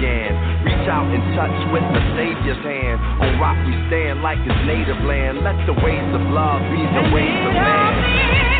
began. Reach out and touch with the Savior's hand. On rock we stand like his native land. Let the ways of love be the ways of man.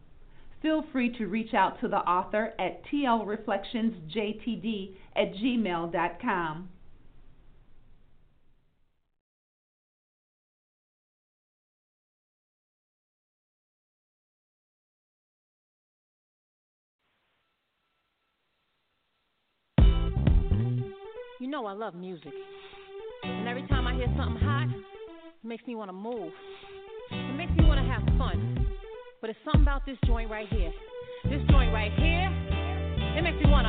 Feel free to reach out to the author at tlreflectionsjtd at gmail.com. You know I love music. And every time I hear something hot, it makes me want to move. But it's something about this joint right here. This joint right here, it makes me want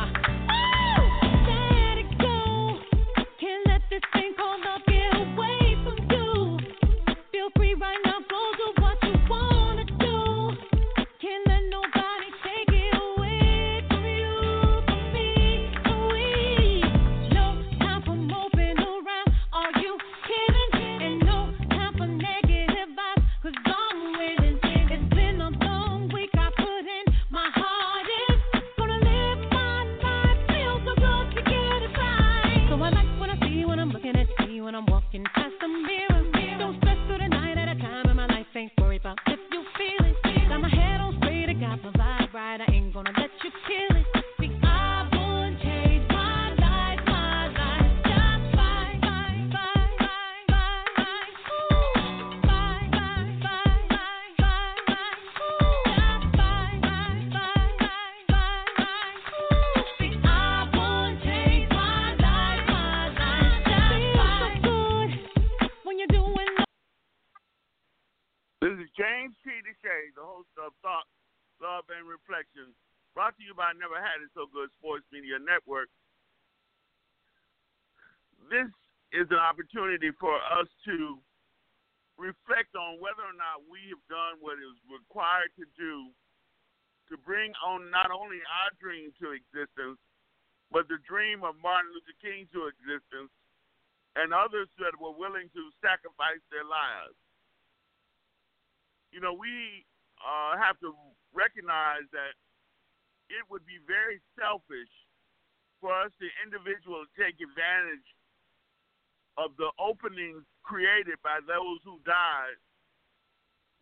This is an opportunity for us to reflect on whether or not we have done what is required to do to bring on not only our dream to existence, but the dream of Martin Luther King to existence and others that were willing to sacrifice their lives. You know, we uh, have to recognize that it would be very selfish for us, to take advantage of the openings created by those who died,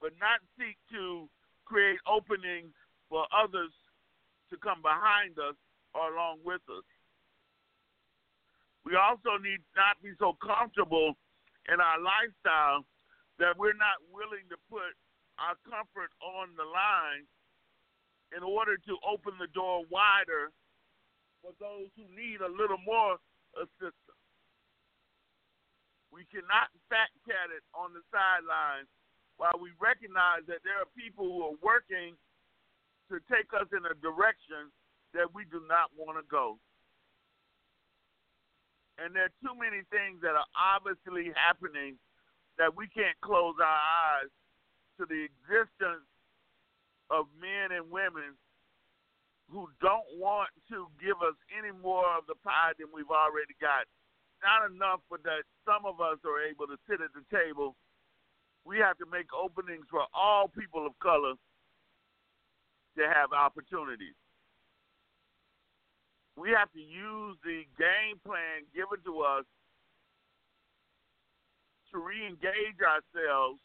but not seek to create openings for others to come behind us or along with us. We also need not be so comfortable in our lifestyle that we're not willing to put our comfort on the line in order to open the door wider for those who need a little more assistance. We cannot fat cat it on the sidelines while we recognize that there are people who are working to take us in a direction that we do not want to go. And there are too many things that are obviously happening that we can't close our eyes to the existence of men and women who don't want to give us any more of the pie than we've already got. Not enough for that some of us are able to sit at the table. We have to make openings for all people of color to have opportunities. We have to use the game plan given to us to re engage ourselves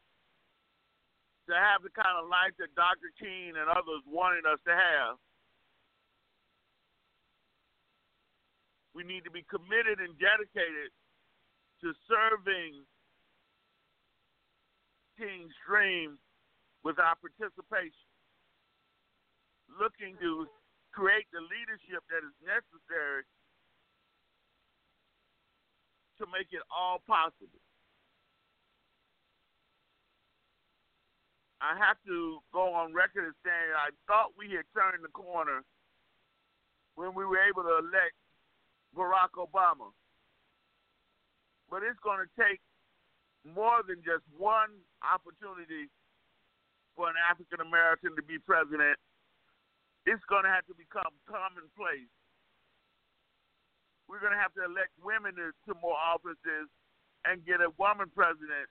to have the kind of life that Dr. King and others wanted us to have. We need to be committed and dedicated to serving King's Dream with our participation, looking to create the leadership that is necessary to make it all possible. I have to go on record as saying I thought we had turned the corner when we were able to elect Barack Obama. But it's going to take more than just one opportunity for an African American to be president. It's going to have to become commonplace. We're going to have to elect women to, more offices and get a woman president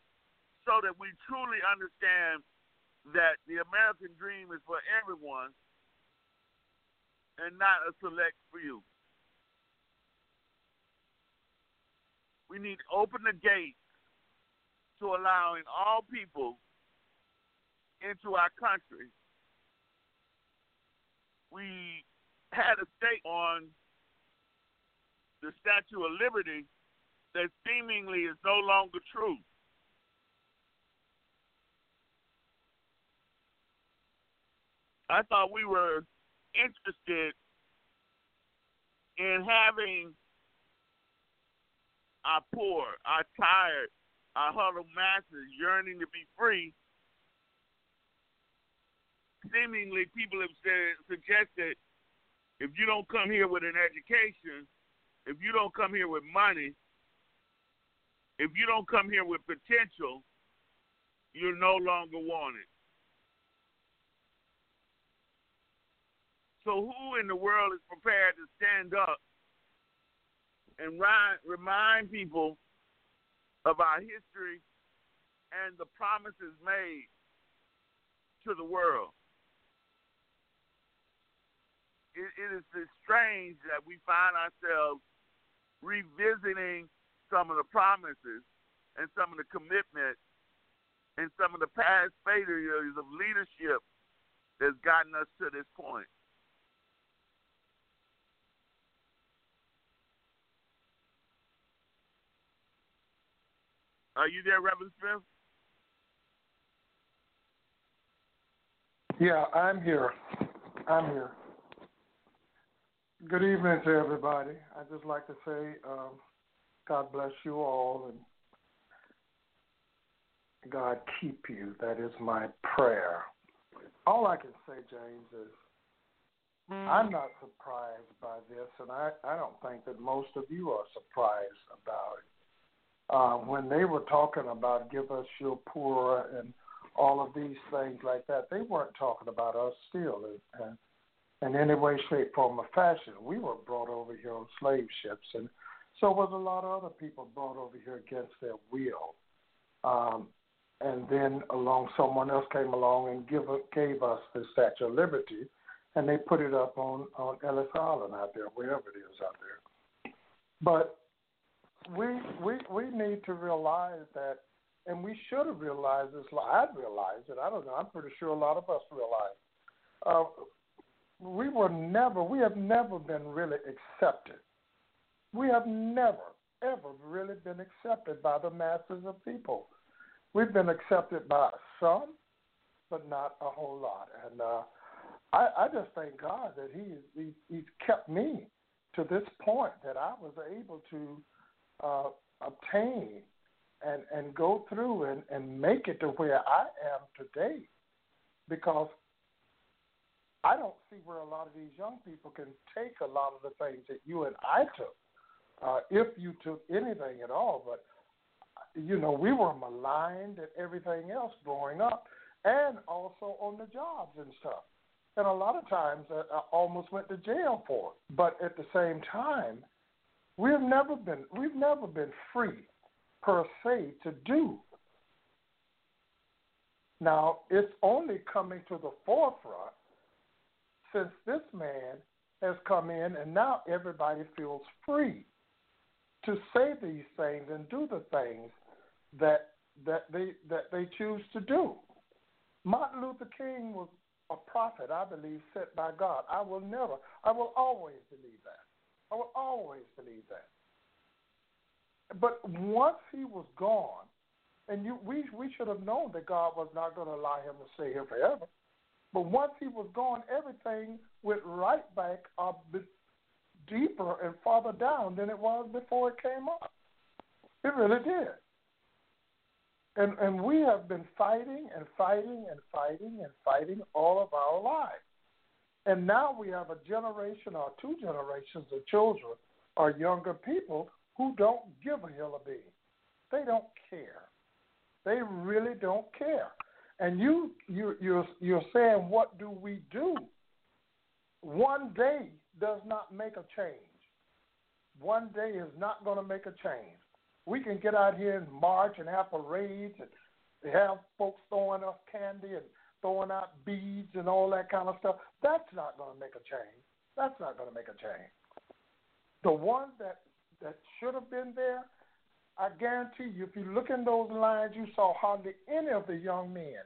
so that we truly understand that the American dream is for everyone and not a select few. We need to open the gate to allowing all people into our country. We had a state on the Statue of Liberty that seemingly is no longer true. I thought we were interested in having our poor, our tired, our huddled masses yearning to be free. Seemingly, people have said, suggested if you don't come here with an education, if you don't come here with money, if you don't come here with potential, you're no longer wanted. So, who in the world is prepared to stand up and remind people of our history and the promises made to the world. It, it is strange that we find ourselves revisiting some of the promises and some of the commitment and some of the past failures of leadership that's gotten us to this point. Are you there, Reverend Smith? Yeah, I'm here. I'm here. Good evening to everybody. I'd just like to say um, God bless you all and God keep you. That is my prayer. All I can say, James, is I'm not surprised by this, and I, I don't think that most of you are surprised about it uh, when they were talking about give us your poor and all of these things like that, they weren't talking about us still in, in any way, shape, form, or fashion. We were brought over here on slave ships, and so was a lot of other people brought over here against their will. Um, and then along, someone else came along and give, gave us the Statue of Liberty, and they put it up on on Ellis Island out there, wherever it is out there. But we we we need to realize that, and we should have realized this. I'd realized it. I don't know. I'm pretty sure a lot of us realized. Uh, we were never. We have never been really accepted. We have never ever really been accepted by the masses of people. We've been accepted by some, but not a whole lot. And uh, I, I just thank God that He, he He's kept me to this point that I was able to uh, obtain and and go through and, and make it to where I am today because I don't see where a lot of these young people can take a lot of the things that you and I took, uh, if you took anything at all. But you know, we were maligned and everything else growing up, and also on the jobs and stuff. And a lot of times, uh, I almost went to jail for it. But at the same time, we have never been we've never been free per se to do. Now it's only coming to the forefront since this man has come in and now everybody feels free to say these things and do the things that that they that they choose to do. Martin Luther King was a prophet, I believe, sent by God. I will never, I will always believe that. I will always believe that. but once he was gone, and you, we we should have known that God was not going to allow him to stay here forever. But once he was gone, everything went right back up deeper and farther down than it was before it came up. It really did. And and we have been fighting and fighting and fighting and fighting all of our lives. And now we have a generation or two generations of children or younger people who don't give a hill of beans. They don't care. They really don't care. And you you you're you're saying what do we do? One day does not make a change. One day is not going to make a change. We can get out here and march and have parades and have folks throwing us candy and throwing out beads and all that kind of stuff. That's not going to make a change. That's not going to make a change. The ones that that should have been there I guarantee you, if you look in those lines, you saw hardly any of the young men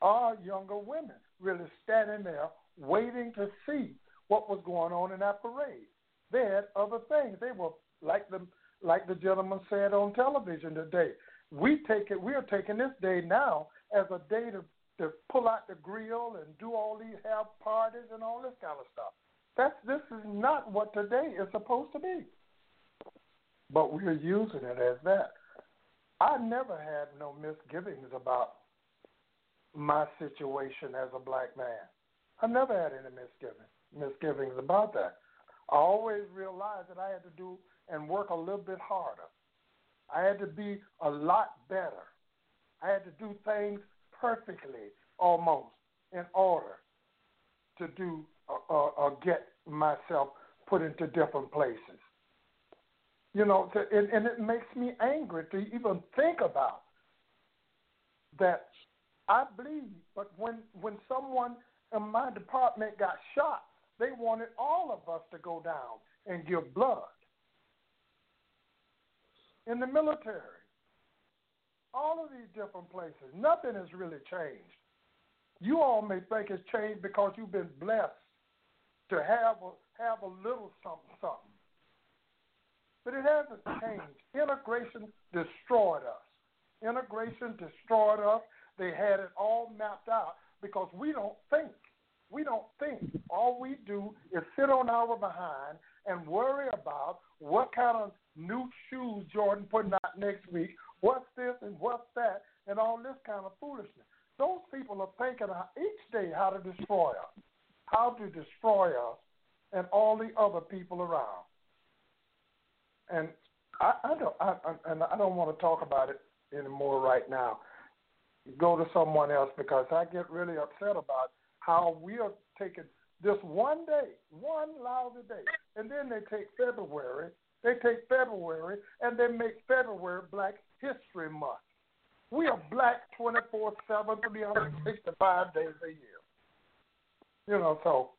or younger women really standing there waiting to see what was going on in that parade. They had other things. They were like the like the gentleman said on television today. We take it. We are taking this day now as a day to to pull out the grill and do all these have parties and all this kind of stuff. That's this is not what today is supposed to be but we're using it as that. I never had no misgivings about my situation as a black man. I never had any misgivings misgivings about that. I always realized that I had to do and work a little bit harder. I had to be a lot better. I had to do things perfectly, almost, in order to do or, uh, uh, get myself put into different places. You know, to, and, and it makes me angry to even think about that. I bleed, but when when someone in my department got shot, they wanted all of us to go down and give blood. In the military, all of these different places, nothing has really changed. You all may think it's changed because you've been blessed to have a, have a little something, something. But it hasn't changed. Integration destroyed us. Integration destroyed us. They had it all mapped out because we don't think. We don't think. All we do is sit on our behind and worry about what kind of new shoes Jordan putting out next week, what's this and what's that, and all this kind of foolishness. Those people are thinking each day how to destroy us, how to destroy us and all the other people around and I, I don't, I, I, and I don't want to talk about it anymore right now. Go to someone else because I get really upset about how we are taking this one day, one lousy day, and then they take February. They take February and they make February Black History Month. We are black 24 7, 365 days a year. You know, so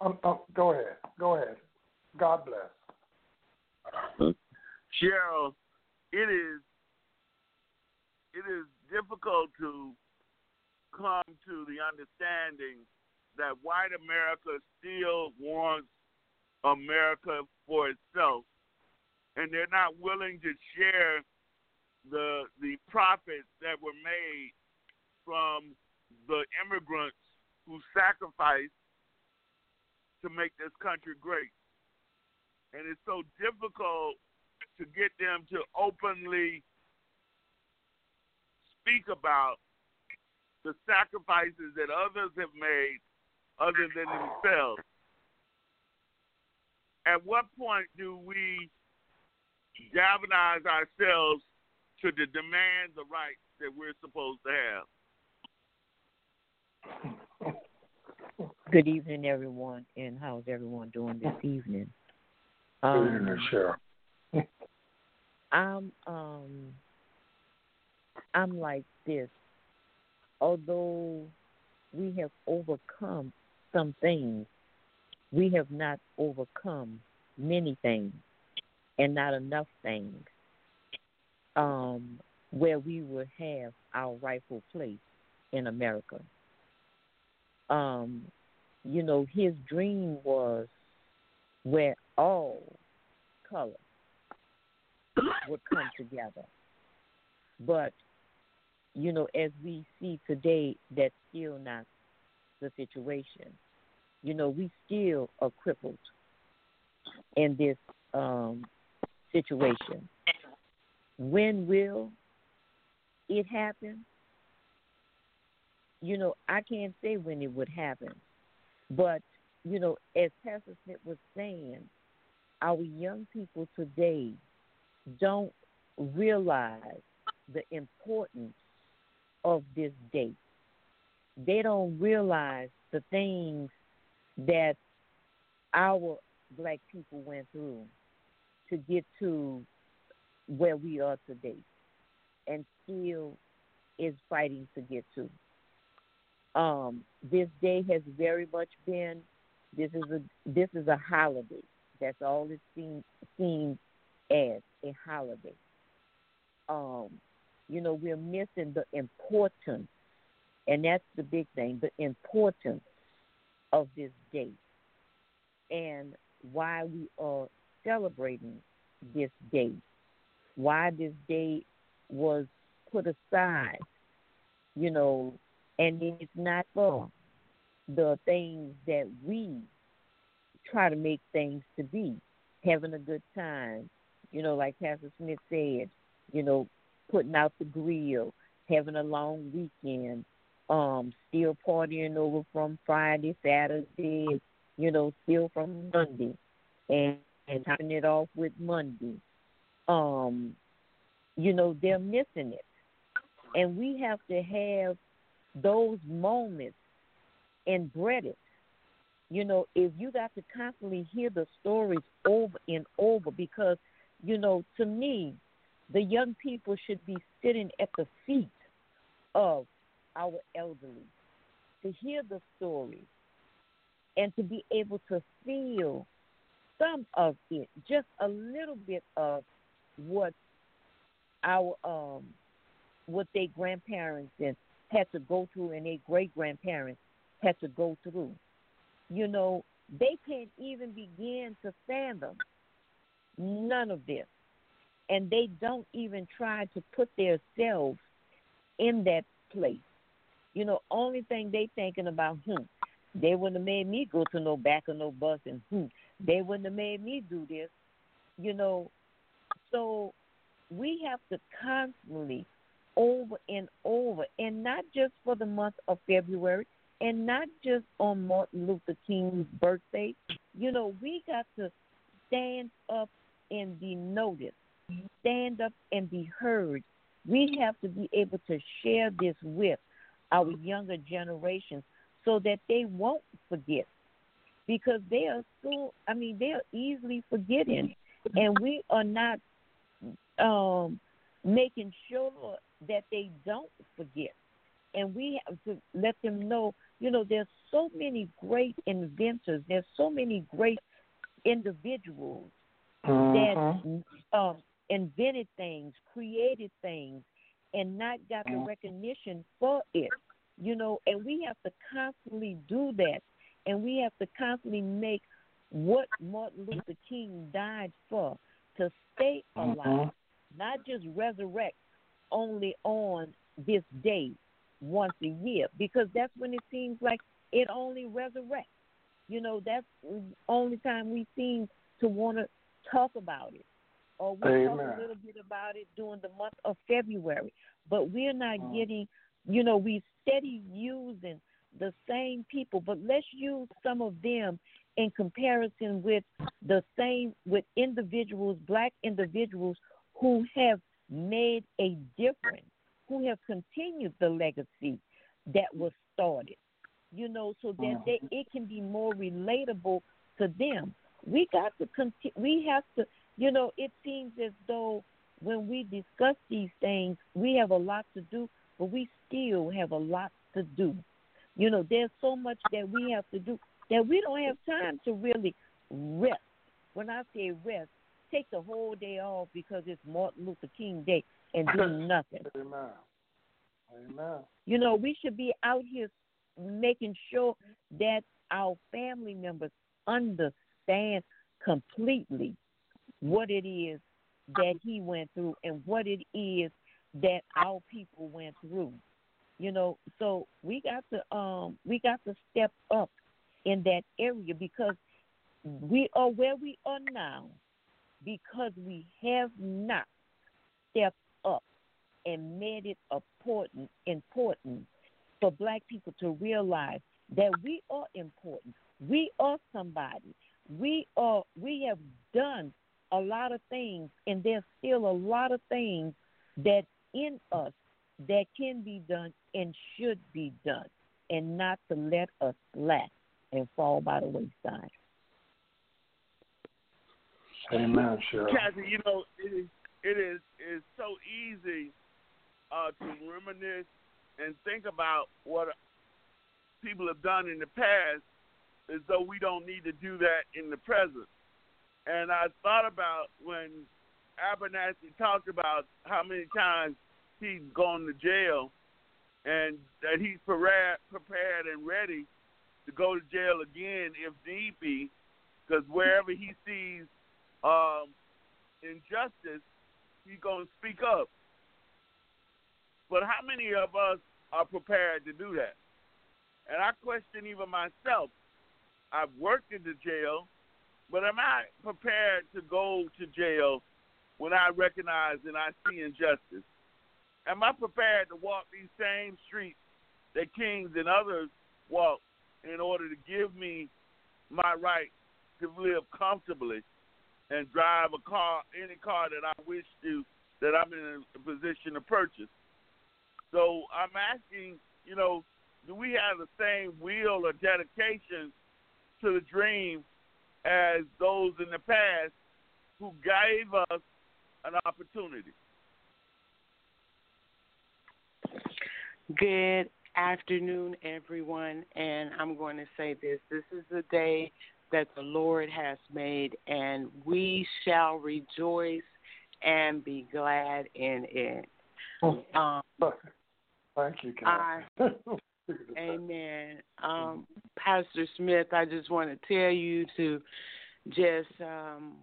um, um, go ahead. Go ahead. God bless. Cheryl, it is it is difficult to come to the understanding that white America still wants America for itself, and they're not willing to share the the profits that were made from the immigrants who sacrificed to make this country great and it's so difficult to get them to openly speak about the sacrifices that others have made other than themselves. At what point do we galvanize ourselves to the demand the rights that we're supposed to have? Good evening, everyone, and how's everyone doing this evening? Um, sure. I'm um I'm like this. Although we have overcome some things, we have not overcome many things and not enough things um, where we would have our rightful place in America. Um, you know, his dream was where all color would come together. But, you know, as we see today, that's still not the situation. You know, we still are crippled in this um, situation. When will it happen? You know, I can't say when it would happen, but you know, as Pastor Smith was saying, our young people today don't realize the importance of this date. They don't realize the things that our black people went through to get to where we are today and still is fighting to get to. Um, this day has very much been this is a this is a holiday. That's all it seems seems as a holiday. Um, you know, we're missing the importance, and that's the big thing, the importance of this day and why we are celebrating this day, why this day was put aside, you know, and it's not for the things that we try to make things to be, having a good time, you know, like Pastor Smith said, you know, putting out the grill, having a long weekend, um, still partying over from Friday, Saturday, you know, still from Monday, and and topping it off with Monday. Um, you know, they're missing it, and we have to have those moments and bread it. You know, if you got to constantly hear the stories over and over, because, you know, to me, the young people should be sitting at the feet of our elderly to hear the stories and to be able to feel some of it, just a little bit of what our um what their grandparents and had to go through and their great grandparents had to go through. You know, they can't even begin to fathom none of this. And they don't even try to put themselves in that place. You know, only thing they thinking about, hmm, they wouldn't have made me go to no back of no bus and hmm, they wouldn't have made me do this. You know, so we have to constantly over and over, and not just for the month of February, and not just on Martin Luther King's birthday. You know, we got to stand up and be noticed, stand up and be heard. We have to be able to share this with our younger generations so that they won't forget because they are so I mean they are easily forgetting. And we are not um making sure that they don't forget. And we have to let them know you know there's so many great inventors. There's so many great individuals Mm-hmm. that um, invented things created things and not got the Mhm. recognition for it you know. And we have to constantly do that and we have to constantly make what martin luther king died for to stay alive Mhm. not just resurrect only on this day once a year because that's when it seems like it only resurrects. You know, that's the only time we seem to want to talk about it. Or we talk a little bit about it during the month of February. But we're not Mm. getting, you know, we steady using the same people, but let's use some of them in comparison with the same with individuals, black individuals who have made a difference, who have continued the legacy that was started. You know, so that mm-hmm. they, it can be more relatable to them. We got to continue. We have to. You know, it seems as though when we discuss these things, we have a lot to do, but we still have a lot to do. You know, there's so much that we have to do that we don't have time to really rest. When I say rest, take the whole day off because it's Martin Luther King Day and do nothing. Amen. Amen. You know, we should be out here making sure that our family members understand completely what it is that he went through and what it is that our people went through. You know, so we got to um we got to step up in that area because we are where we are now because we have not stepped up and made it important important for black people to realize that we are important. We are somebody. We are we have done a lot of things and there's still a lot of things that in us that can be done and should be done and not to let us lack and fall by the wayside. Amen, Cheryl. Kathy, you know, it is it is is so easy uh, to reminisce and think about what people have done in the past as though we don't need to do that in the present. And I thought about when Abernathy talked about how many times he's gone to jail and that he's prepared, and ready to go to jail again if need be, because wherever he sees um, injustice, he's going to speak up. But how many of us are prepared to do that? And I question even myself. I've worked in the jail, but am I prepared to go to jail when I recognize and I see injustice? Am I prepared to walk these same streets that kings and others walk in order to give me my right to live comfortably and drive a car, any car that I wish to, that I'm in a position to purchase? So I'm asking, you know, do we have the same will or dedication to the dream as those in the past who gave us an opportunity? Good afternoon, everyone. And I'm going to say this this is the day that the Lord has made, and we shall rejoice and be glad in it. Um, Thank you, I, Amen. Um, Pastor Smith, I just want to tell you to just um,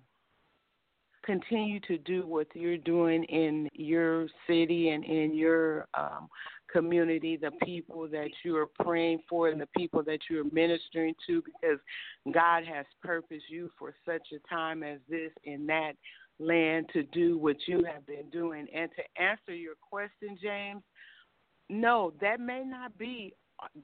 continue to do what you're doing in your city and in your um, community, the people that you are praying for, and the people that you're ministering to, because God has purposed you for such a time as this in that land to do what you have been doing. And to answer your question, James, no, that may not be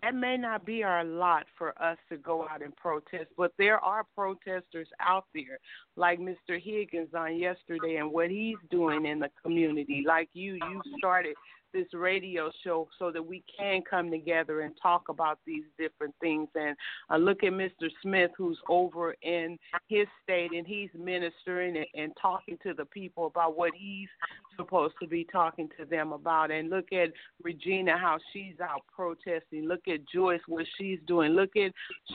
that may not be our lot for us to go out and protest, but there are protesters out there, like Mr. Higgins on yesterday and what he's doing in the community. Like you, you started this radio show so that we can come together and talk about these different things. And uh, look at Mr. Smith, who's over in his state and he's ministering and, and talking to the people about what he's supposed to be talking to them about. And look at Regina, how she's out protesting. Look at Joyce, what she's doing. Look at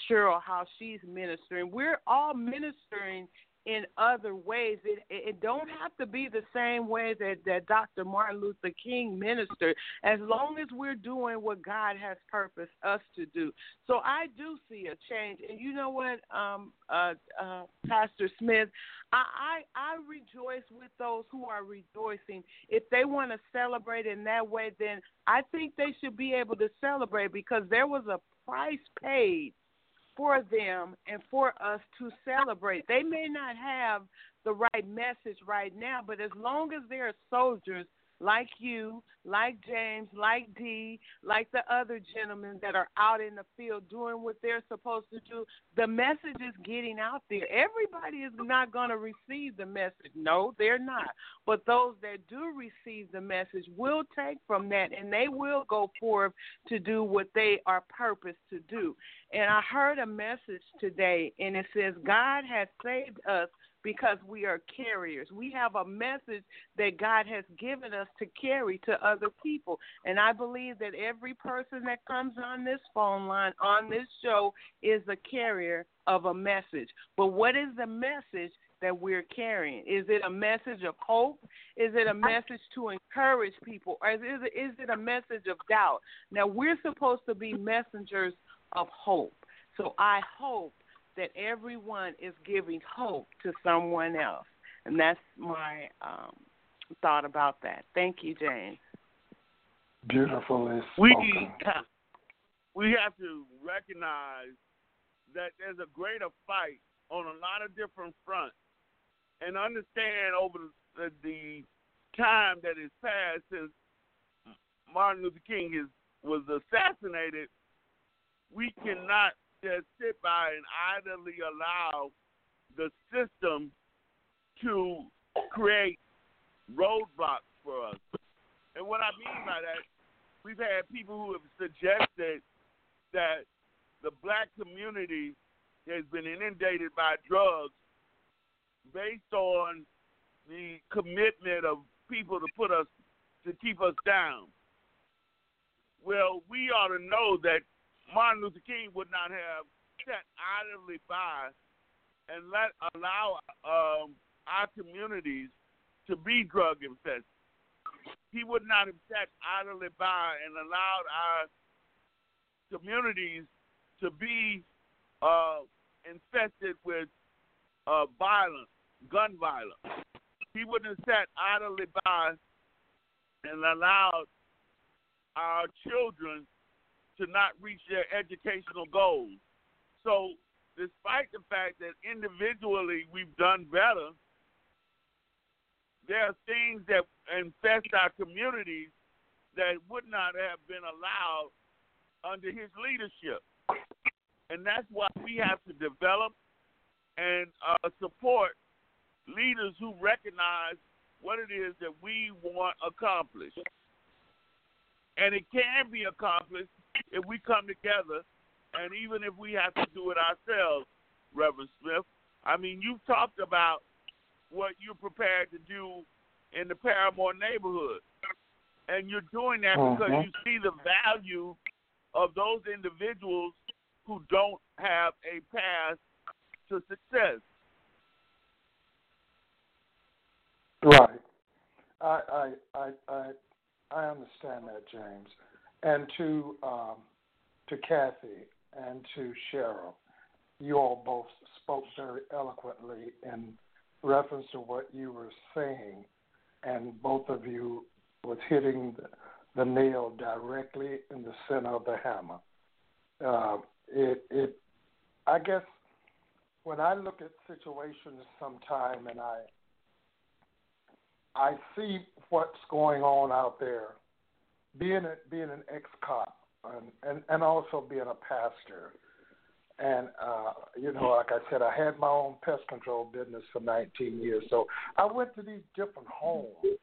Cheryl, how she's ministering. We're all ministering in other ways. It, it don't have to be the same way that, that Dr. Martin Luther King ministered, as long as we're doing what God has purposed us to do. So I do see a change. And you know what, um, uh, uh, Pastor Smith, I, I, I rejoice with those who are rejoicing. If they want to celebrate in that way, then I think they should be able to celebrate because there was a price paid for them and for us to celebrate. They may not have the right message right now, but as long as they are soldiers like you, like James, like Dee, like the other gentlemen that are out in the field doing what they're supposed to do, the message is getting out there. Everybody is not going to receive the message. No, they're not. But those that do receive the message will take from that and they will go forth to do what they are purposed to do. And I heard a message today and it says, God has saved us because we are carriers. We have a message that God has given us to carry to other people. And I believe that every person that comes on this phone line, on this show, is a carrier of a message. But what is the message that we're carrying? Is it a message of hope? Is it a message to encourage people? Or is it, is it a message of doubt? Now, we're supposed to be messengers of hope. So I hope that everyone is giving hope to someone else. And that's my um, thought about that. Thank you, James. Beautiful. spoken. We we have to recognize that there's a greater fight on a lot of different fronts, and understand over the, the time that has passed since Martin Luther King is was assassinated, we cannot just sit by and idly allow the system to create roadblocks for us. And what I mean by that, we've had people who have suggested that the black community has been inundated by drugs based on the commitment of people to put us to keep us down. Well, we ought to know that Martin Luther King would not have sat idly by and let allow um, our communities to be drug infested. He would not have sat idly by and allowed our communities to be uh, infested with uh, violence, gun violence. He wouldn't have sat idly by and allowed our children to not reach their educational goals. So, despite the fact that individually we've done better, there are things that infest our communities that would not have been allowed under his leadership. And that's why we have to develop and uh, support leaders who recognize what it is that we want accomplished. And it can be accomplished if we come together and even if we have to do it ourselves, Reverend Smith. I mean, you've talked about what you're prepared to do in the Parramore neighborhood. And you're doing that uh-huh. because you see the value of those individuals who don't have a path to success. Right. I I I I, I understand that, James. And to um, to Kathy and to Cheryl, you all both spoke very eloquently in reference to what you were saying, and both of you was hitting the, the nail directly in the center of the hammer. Uh, it, it, I guess, when I look at situations sometime and I, I see what's going on out there, being a, being an ex-cop and, and and also being a pastor, and uh, you know, like I said, I had my own pest control business for 19 years. So I went to these different homes.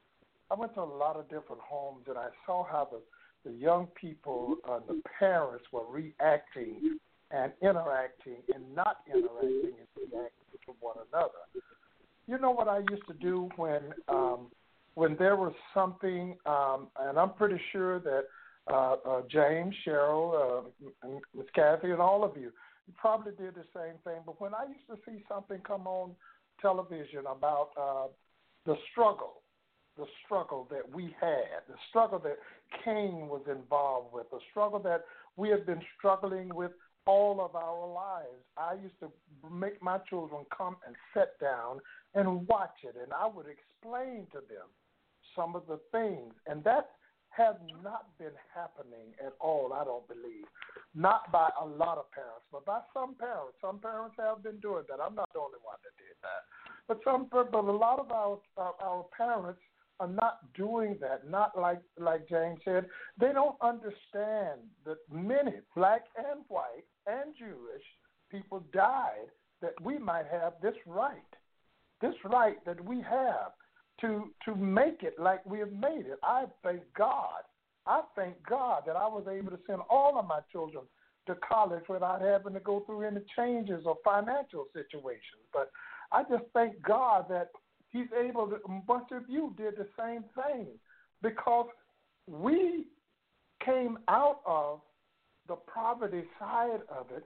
I went to a lot of different homes, and I saw how the the young people, uh, the parents were reacting and interacting and not interacting and reacting to one another. You know what I used to do when um, when there was something, um, and I'm pretty sure that uh, uh, James, Cheryl, uh, Miss Kathy, and all of you, you probably did the same thing. But when I used to see something come on television about uh, the struggle the struggle that we had, the struggle that Cain was involved with, the struggle that we have been struggling with all of our lives. I used to make my children come and sit down and watch it, and I would explain to them some of the things. And that has not been happening at all, I don't believe. Not by a lot of parents, but by some parents. Some parents have been doing that. I'm not the only one that did that. But some, but a lot of our our parents are not doing that. Not like like James said, they don't understand that many black and white and Jewish people died that we might have this right, this right that we have to to make it like we have made it. I thank God. I thank God that I was able to send all of my children to college without having to go through any changes or financial situations. But I just thank God that He's able to, a bunch of you did the same thing because we came out of the poverty side of it,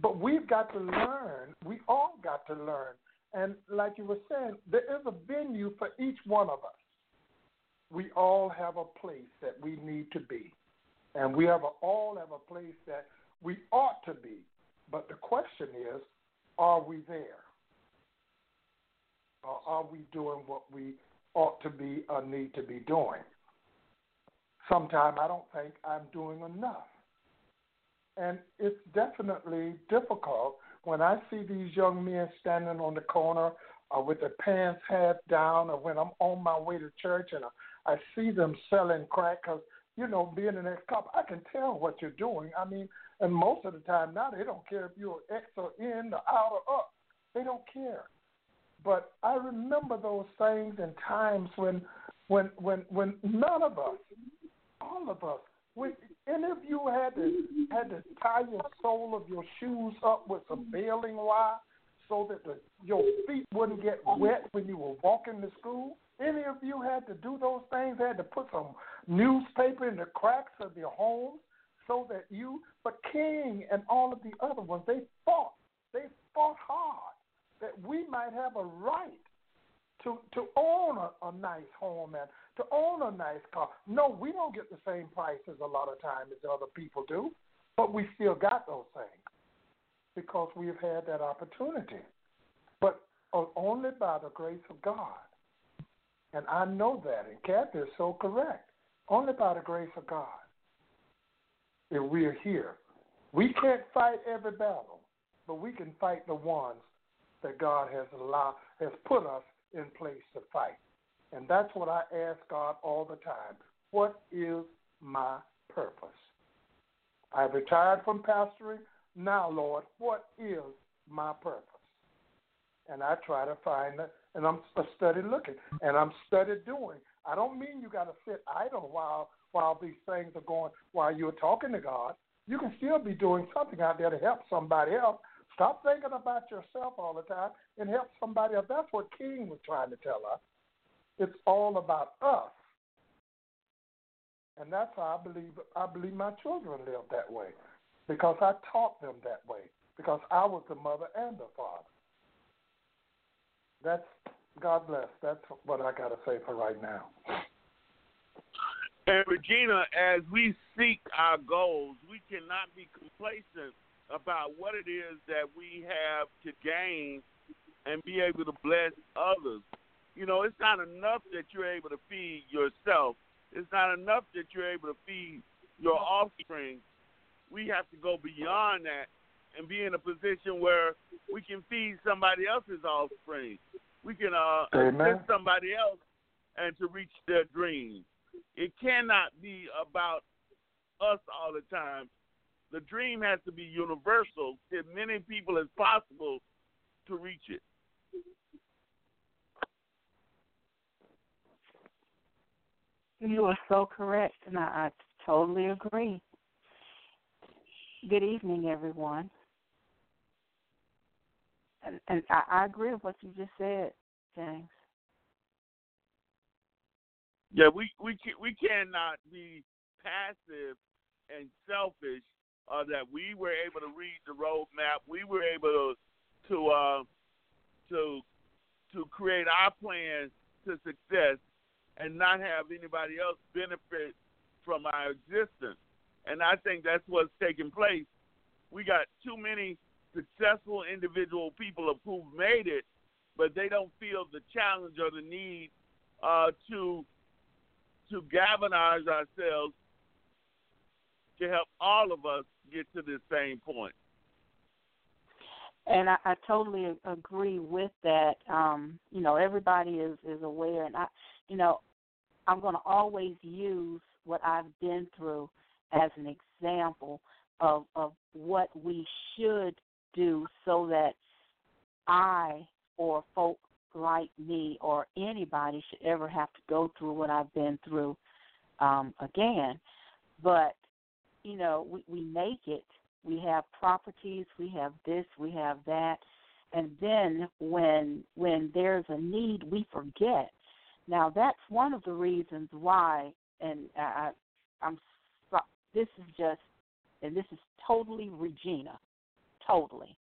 but we've got to learn. We all got to learn. And like you were saying, there is a venue for each one of us. We all have a place that we need to be. And we have a, all have a place that we ought to be. But the question is, are we there? or are we doing what we ought to be or need to be doing? Sometimes I don't think I'm doing enough. And it's definitely difficult when I see these young men standing on the corner or with their pants half down, or when I'm on my way to church and uh, I see them selling crack because, you know, being an ex cop, I can tell what you're doing. I mean, and most of the time now, they don't care if you're X or in or out or up. They don't care. But I remember those things and times when, when, when, when none of us, all of us, we, any of you had to had to tie your sole of your shoes up with some baling wire so that the, your feet wouldn't get wet when you were walking to school? Any of you had to do those things? Had to put some newspaper in the cracks of your homes so that you, but King and all of the other ones, they fought. They fought hard that we might have a right to to own a, a nice home and to own a nice car. No, we don't get the same prices a lot of times as other people do, but we still got those things because we've had that opportunity. But only by the grace of God. And I know that, and Kathy is so correct. Only by the grace of God if we're here. We can't fight every battle, but we can fight the ones that God has allowed has put us in place to fight. And that's what I ask God all the time. What is my purpose? I've retired from pastoring. Now, Lord, what is my purpose? And I try to find it, and I'm study looking, and I'm study doing. I don't mean you got to sit idle while while these things are going, while you're talking to God. You can still be doing something out there to help somebody else. Stop thinking about yourself all the time and help somebody else. That's what King was trying to tell us. It's all about us. And that's how I believe I believe my children live that way. Because I taught them that way. Because I was the mother and the father. That's God bless. That's what I gotta say for right now. And Regina, as we seek our goals, we cannot be complacent about what it is that we have to gain and be able to bless others. You know, it's not enough that you're able to feed yourself. It's not enough that you're able to feed your offspring. We have to go beyond that and be in a position where we can feed somebody else's offspring. We can uh, assist somebody else and to reach their dreams. It cannot be about us all the time. The dream has to be universal to as many people as possible to reach it. You are so correct, and I, I totally agree. Good evening, everyone. And, and I, I agree with what you just said, James. Yeah, we we we cannot be passive and selfish. Uh, that we were able to read the roadmap, we were able to to uh, to to create our plans to success, and not have anybody else benefit from our existence. And I think that's what's taking place. We got too many successful individual people who've made it, but they don't feel the challenge or the need uh, to to galvanize ourselves to help all of us get to the same point. And I, I totally agree with that. Um, you know, everybody is is aware, and I, you know, I'm going to always use what I've been through as an example of of what we should do so that I or folk like me or anybody should ever have to go through what I've been through um, again. But you know, we, we make it. We have properties. We have this. We have that. And then when when there's a need, we forget. Now that's one of the reasons why. And I, I'm this is just, and this is totally Regina, totally.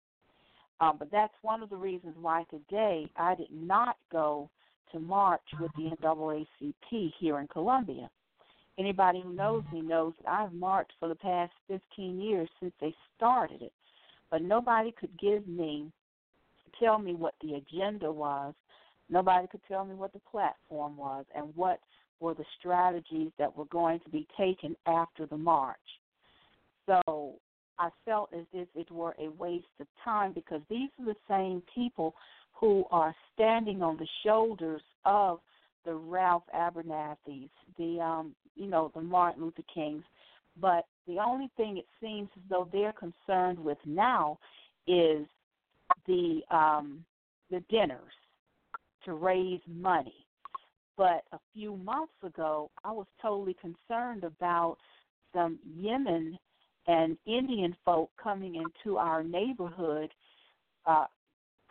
Um, but that's one of the reasons why today I did not go to march with the NAACP here in Columbia. Anybody who knows me knows that I've marched for the past 15 years since they started it. But nobody could give me, tell me what the agenda was Nobody could tell me what the platform was and what were the strategies that were going to be taken after the march. So I felt as if it were a waste of time because these are the same people who are standing on the shoulders of the Ralph Abernathy's, the um, you know, the Martin Luther Kings. But the only thing it seems as though they're concerned with now is the um, the dinners to raise money. But a few months ago, I was totally concerned about some Yemen and Indian folk coming into our neighborhood, uh,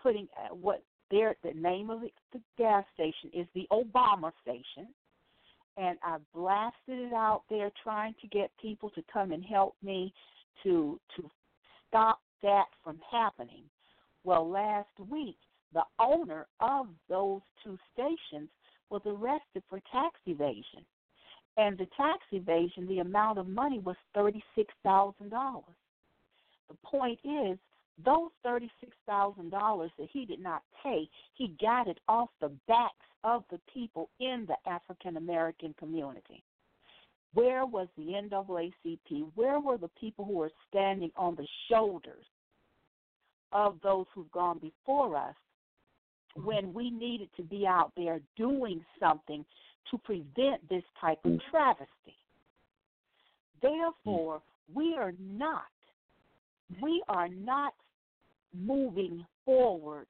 putting uh, what their the name of the, the gas station is the Obama station, and I blasted it out there trying to get people to come and help me to to stop that from happening. Well, last week the owner of those two stations was arrested for tax evasion. And the tax evasion, the amount of money was $36,000. The point is, those $36,000 that he did not pay, he got it off the backs of the people in the African American community. Where was the NAACP? Where were the people who were standing on the shoulders of those who've gone before us when we needed to be out there doing something to prevent this type of mm. travesty. Mm. Therefore, we are not we are not moving forward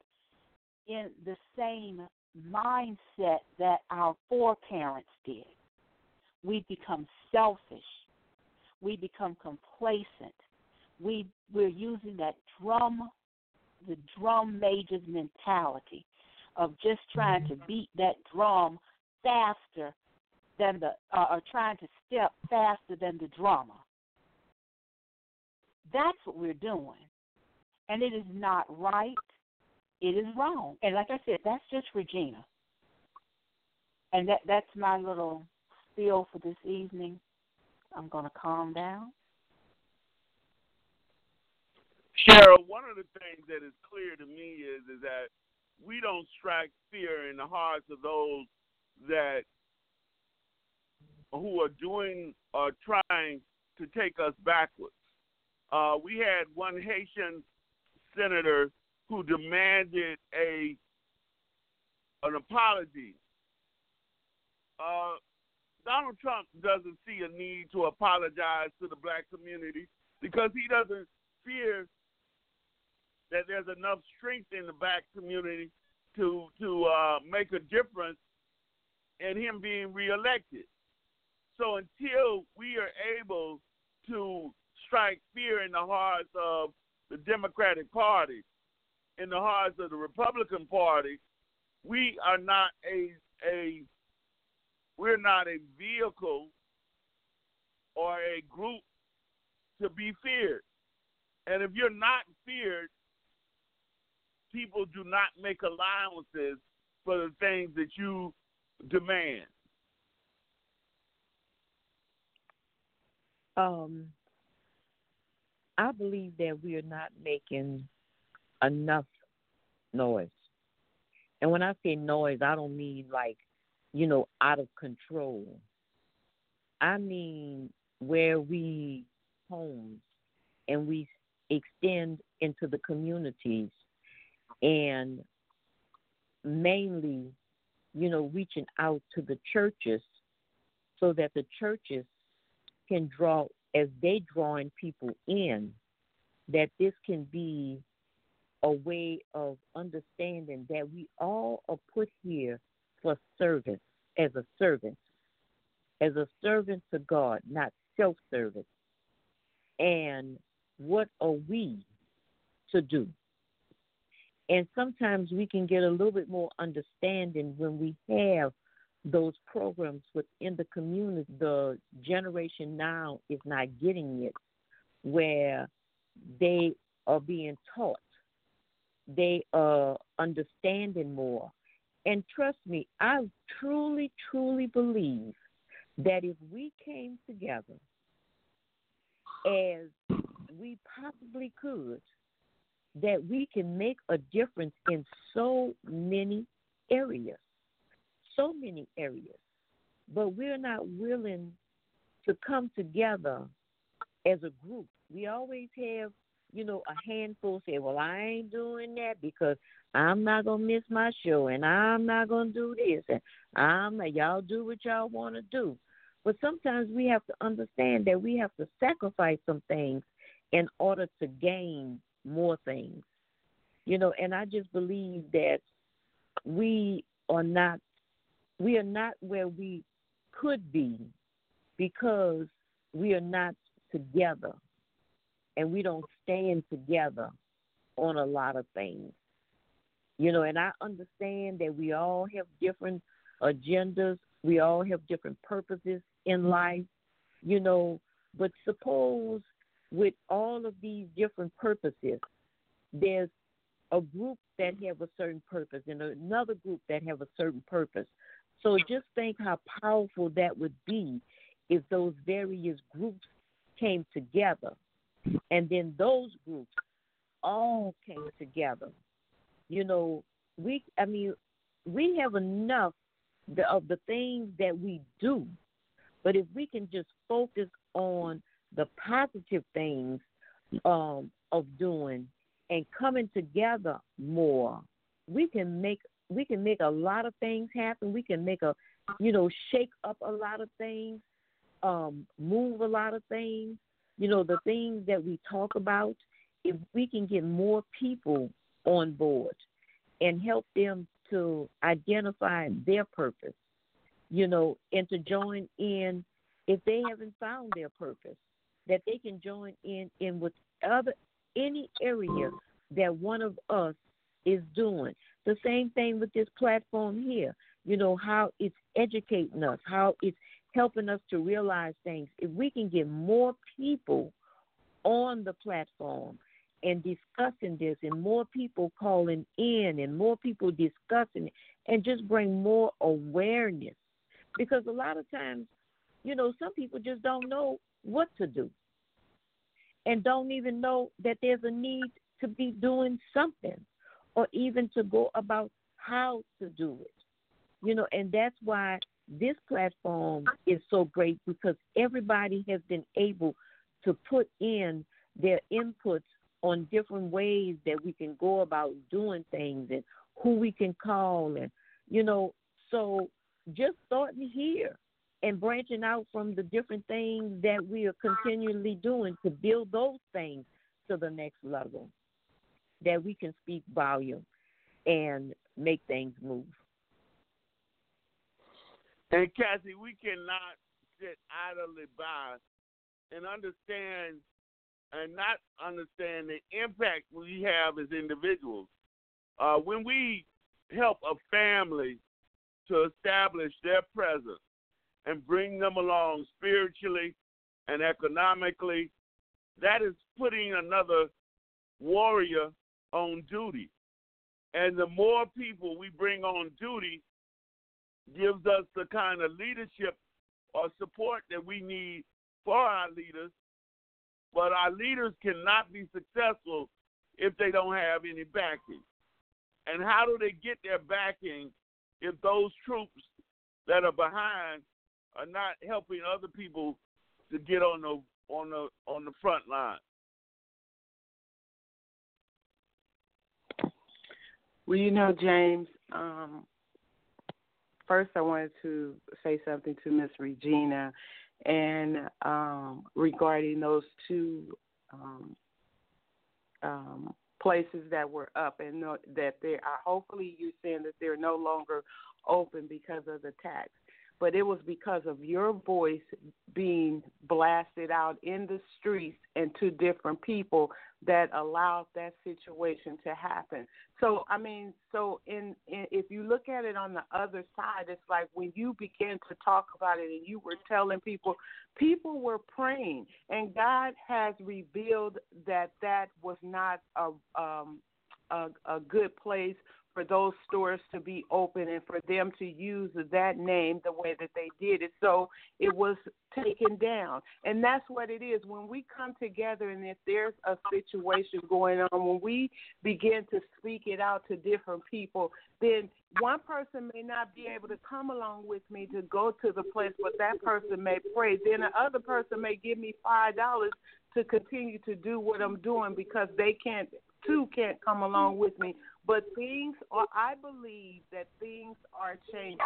in the same mindset that our foreparents did. We become selfish. We become complacent. We we're using that drum the drum major's mentality of just trying to beat that drum faster than the uh, or trying to step faster than the drummer. That's what we're doing. And it is not right. It is wrong. And like I said, that's just Regina. And that that's my little spiel for this evening. I'm going to calm down. Cheryl, one of the things that is clear to me is is that we don't strike fear in the hearts of those that who are doing or trying to take us backwards. Uh, we had one Haitian senator who demanded a an apology. Uh, Donald Trump doesn't see a need to apologize to the black community because he doesn't fear that there's enough strength in the black community to to uh, make a difference in him being reelected. So until we are able to strike fear in the hearts of the Democratic Party, in the hearts of the Republican Party, we are not a a we're not a vehicle or a group to be feared. And if you're not feared, people do not make allowances for the things that you demand. Um, I believe that we are not making enough noise. And when I say noise, I don't mean like, you know, out of control. I mean where we home and we extend into the communities and mainly, you know, reaching out to the churches so that the churches can draw, as they drawing people in, that this can be a way of understanding that we all are put here for service, as a servant, as a servant to God, not self service. And what are we to do? And sometimes we can get a little bit more understanding when we have those programs within the community. The generation now is not getting it, where they are being taught, they are understanding more. And trust me, I truly, truly believe that if we came together as we possibly could, that we can make a difference in so many areas, so many areas, but we're not willing to come together as a group. We always have, you know, a handful say, "Well, I ain't doing that because I'm not gonna miss my show, and I'm not gonna do this, and I'm y'all do what y'all want to do." But sometimes we have to understand that we have to sacrifice some things in order to gain more things. You know, and I just believe that we are not we are not where we could be because we are not together and we don't stand together on a lot of things. You know, and I understand that we all have different agendas, we all have different purposes in life, you know, but suppose with all of these different purposes, there's a group that have a certain purpose and another group that have a certain purpose. So just think how powerful that would be if those various groups came together and then those groups all came together. You know, we I mean, we have enough of the things that we do, but if we can just focus on the positive things um, of doing and coming together more, we can make we can make a lot of things happen. We can make a you know shake up a lot of things, um, move a lot of things. You know the things that we talk about. If we can get more people on board and help them to identify their purpose, you know, and to join in if they haven't found their purpose, that they can join in in other any area that one of us is doing. The same thing with this platform here. You know, how it's educating us, how it's helping us to realize things. If we can get more people on the platform and discussing this, and more people calling in, and more people discussing it, and just bring more awareness. Because a lot of times, you know, some people just don't know what to do and don't even know that there's a need to be doing something or even to go about how to do it. You know, and that's why this platform is so great because everybody has been able to put in their inputs on different ways that we can go about doing things and who we can call and you know so just starting here and branching out from the different things that we are continually doing to build those things to the next level that we can speak volume and make things move. And Cassie, we cannot sit idly by and understand and not understand the impact we have as individuals. Uh, when we help a family to establish their presence and bring them along spiritually and economically, that is putting another warrior on duty. And the more people we bring on duty gives us the kind of leadership or support that we need for our leaders. But our leaders cannot be successful if they don't have any backing. And how do they get their backing if those troops that are behind are not helping other people to get on the on the on the front line? Well, you know, James, um, first I wanted to say something to Miss Regina and um, regarding those two um, um, places that were up and no, that they are hopefully you're saying that they're no longer open because of the tax but it was because of your voice being blasted out in the streets and to different people that allowed that situation to happen. So I mean, so in, in if you look at it on the other side, it's like when you began to talk about it and you were telling people, people were praying, and God has revealed that that was not a um, a, a good place for those stores to be open and for them to use that name the way that they did it. So it was taken down. And that's what it is. When we come together and if there's a situation going on, when we begin to speak it out to different people, then one person may not be able to come along with me to go to the place, but that person may pray. Then the other person may give me five dollars to continue to do what I'm doing because they can't too can't come along with me. But things are, I believe that things are changing.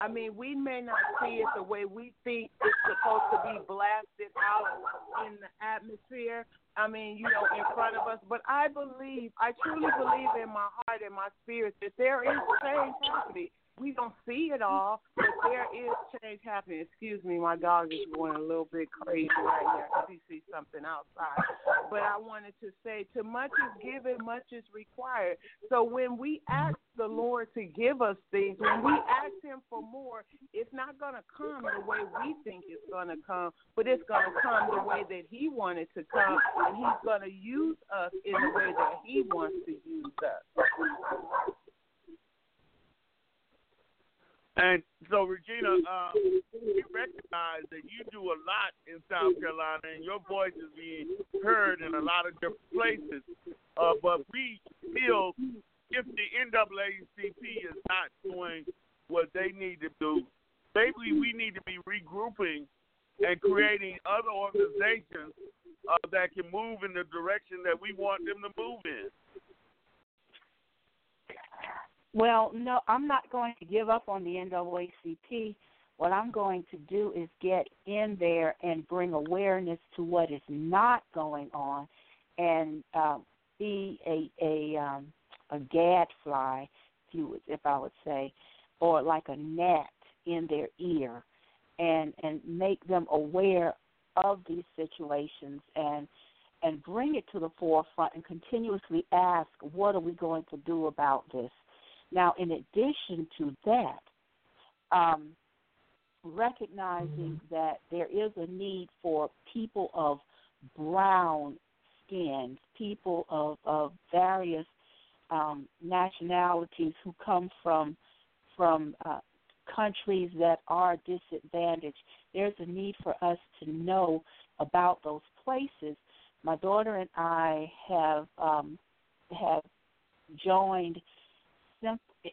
I mean, we may not see it the way we think it's supposed to be blasted out in the atmosphere. I mean, you know, in front of us. But I believe, I truly believe in my heart and my spirit that there is change happening we don't see it all, but there is change happening. Excuse me, my dog is going a little bit crazy right now because he sees something outside. But I wanted to say, to much is given, much is required. So when we ask the Lord to give us things, when we ask Him for more, it's not going to come the way we think it's going to come, but it's going to come the way that He wanted to come, and He's going to use us in the way that He wants to use us. And so, Regina, uh, we recognize that you do a lot in South Carolina, and your voice is being heard in a lot of different places. Uh, but we feel if the NAACP is not doing what they need to do, maybe we need to be regrouping and creating other organizations uh, that can move in the direction that we want them to move in. Well, no, I'm not going to give up on the NAACP. What I'm going to do is get in there and bring awareness to what is not going on, and uh, be a a um, a gadfly, if you would, if I would say, or like a gnat in their ear, and and make them aware of these situations and and bring it to the forefront and continuously ask, what are we going to do about this? Now, in addition to that, um, recognizing mm-hmm. that there is a need for people of brown skins, people of, of various um, nationalities who come from from uh, countries that are disadvantaged. There's a need for us to know about those places. My daughter and I have um, have joined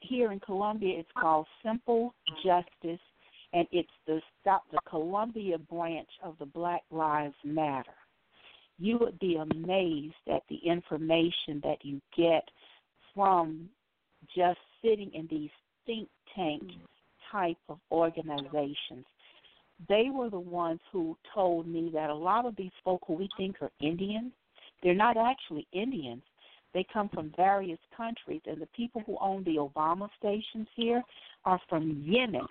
here in Columbia, it's called Simple Justice, and it's the stop the Columbia branch of the Black Lives Matter. You would be amazed at the information that you get from just sitting in these think tank mm-hmm. type of organizations. They were the ones who told me that a lot of these folk who we think are Indians, they're not actually Indians. They come from various countries, and the people who own the Obama stations here are from Yemen.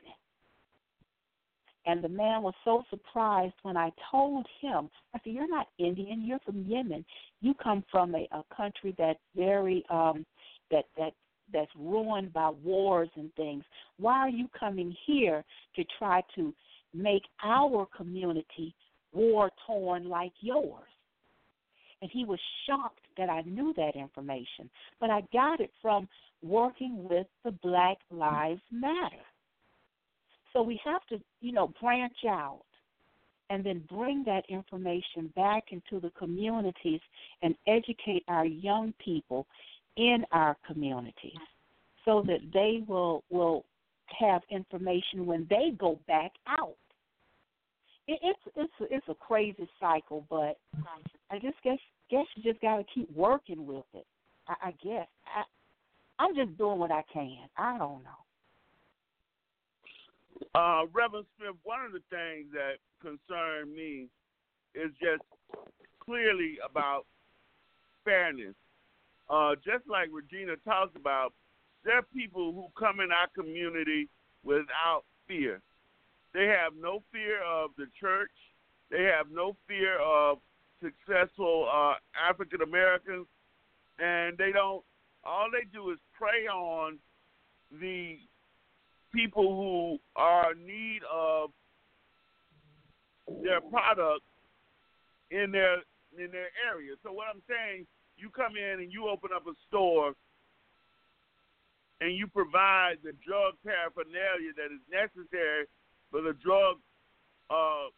And the man was so surprised when I told him, I said, You're not Indian, you're from Yemen. You come from a, a country that's very um that that that's ruined by wars and things. Why are you coming here to try to make our community war torn like yours? And he was shocked that I knew that information. But I got it from working with the Black Lives Matter. So we have to, you know, branch out and then bring that information back into the communities and educate our young people in our communities so that they will will have information when they go back out. It, it's it's it's a crazy cycle, but I just guess guess you just got to keep working with it. I, I guess I, I'm just doing what I can. I don't know. Uh, Reverend Smith, one of the things that concern me is just clearly about fairness. Uh, just like Regina talks about, there are people who come in our community without fear. They have no fear of the church. They have no fear of successful uh, African Americans, and they don't. All they do is prey on the people who are in need of their product in their in their area. So what I'm saying, you come in and you open up a store and you provide the drug paraphernalia that is necessary for the drug uh,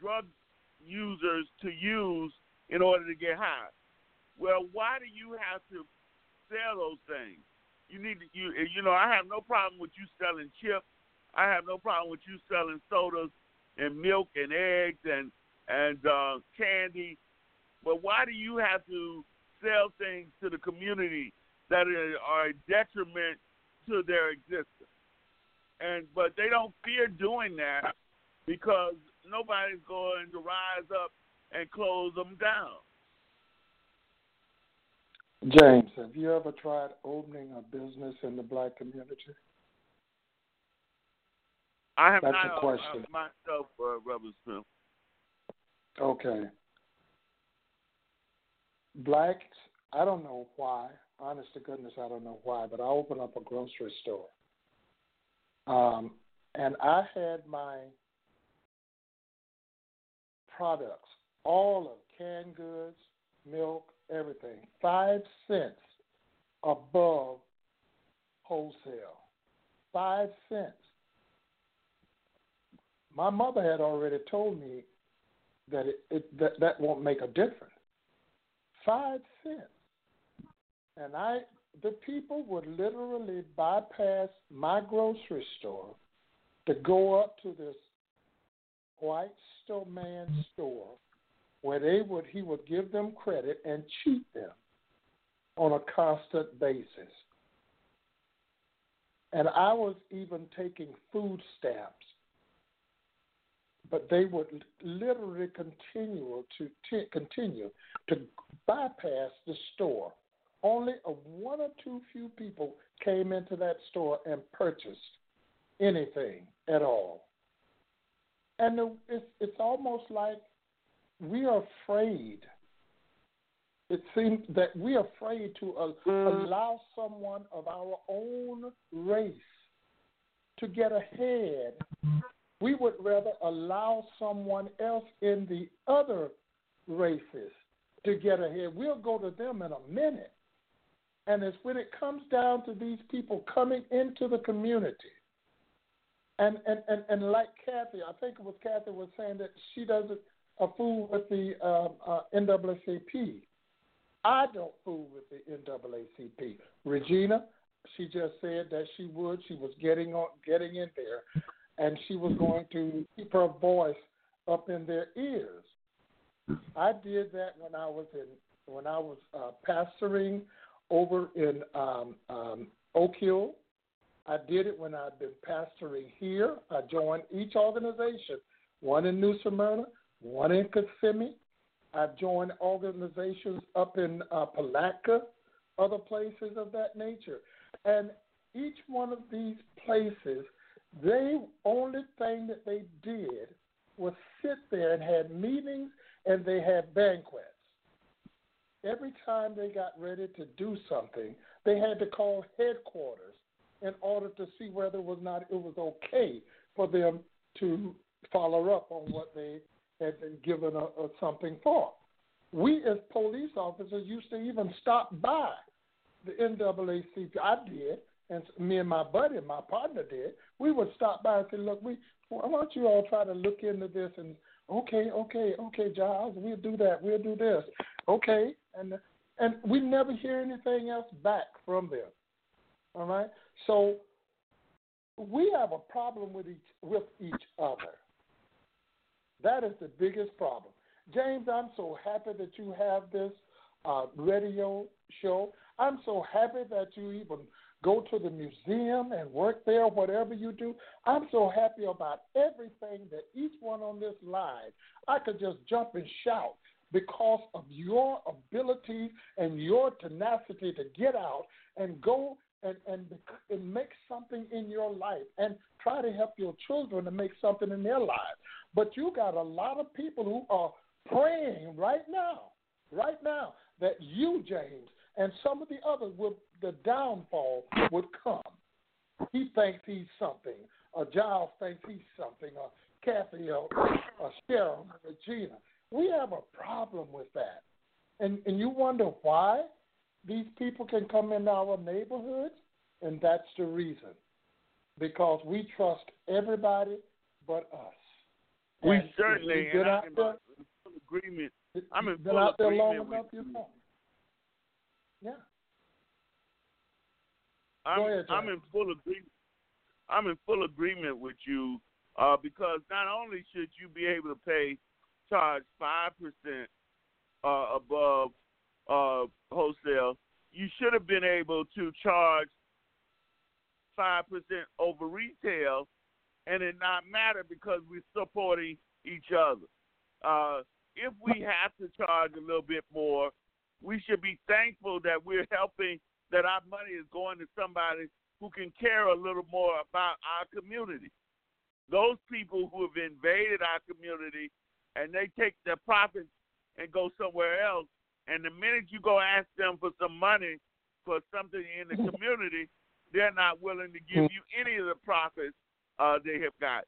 drug users to use in order to get high. Well, why do you have to sell those things? You need to, you you know I have no problem with you selling chips. I have no problem with you selling sodas and milk and eggs and and uh, candy. But why do you have to sell things to the community that are a detriment to their existence? And but they don't fear doing that because nobody's going to rise up and close them down. James, have you ever tried opening a business in the black community? I have That's not a question. Uh, myself, uh, Rubber Smith. Okay. Blacks, I don't know why. Honest to goodness, I don't know why, but I opened up a grocery store. Um, and I had my products, all of canned goods, milk, everything, five cents above wholesale. Five cents. My mother had already told me that it, it that, that won't make a difference. Five cents. And I the people would literally bypass my grocery store to go up to this white store man store where they would he would give them credit and cheat them on a constant basis. And I was even taking food stamps, but they would literally continue to t- continue to bypass the store. Only a one or two few people came into that store and purchased anything at all. And it's it's almost like we are afraid. It seems that we are afraid to uh, allow someone of our own race to get ahead. We would rather allow someone else in the other races to get ahead. We'll go to them in a minute. And it's when it comes down to these people coming into the community. And, and, and, and like Kathy, I think it was Kathy was saying that she doesn't fool with the uh, uh, NAACP. I don't fool with the NAACP. Regina, she just said that she would. She was getting on, getting in there, and she was going to keep her voice up in their ears. I did that when I was in when I was uh, pastoring over in um, um, Oak Hill. I did it when I'd been pastoring here. I joined each organization, one in New Smyrna, one in Kissimmee. I've joined organizations up in uh, Palatka, other places of that nature. And each one of these places, the only thing that they did was sit there and had meetings and they had banquets. Every time they got ready to do something, they had to call headquarters in order to see whether it was not it was okay for them to follow up on what they had been given a, a something for. We as police officers used to even stop by the NAACP. I did, and me and my buddy, my partner did. We would stop by and say, "Look, we why don't you all try to look into this?" And okay, okay, okay, Giles, we'll do that. We'll do this. Okay, and and we never hear anything else back from them. All right, so we have a problem with each with each other. That is the biggest problem. James, I'm so happy that you have this uh, radio show. I'm so happy that you even go to the museum and work there, whatever you do. I'm so happy about everything that each one on this line, I could just jump and shout because of your ability and your tenacity to get out and go and, and, and make something in your life and try to help your children to make something in their lives. But you got a lot of people who are praying right now, right now, that you, James, and some of the others will the downfall would come. He thinks he's something. Or Giles thinks he's something. Or Kathy or, or Cheryl or Regina. We have a problem with that. And and you wonder why? These people can come in our neighborhoods, and that's the reason. Because we trust everybody but us. We And certainly, and I'm in there, full agreement. I'm in full agreement with you know. Yeah. I'm, ahead, I'm in full agreement. I'm in full agreement with you uh, because not only should you be able to pay charge five percent uh, above uh, wholesale, you should have been able to charge five percent over retail, and it not matter because we're supporting each other. Uh, if we have to charge a little bit more, we should be thankful that we're helping that our money is going to somebody who can care a little more about our community. Those people who have invaded our community and they take their profits and go somewhere else, and the minute you go ask them for some money for something in the community, they're not willing to give you any of the profits uh, they have got.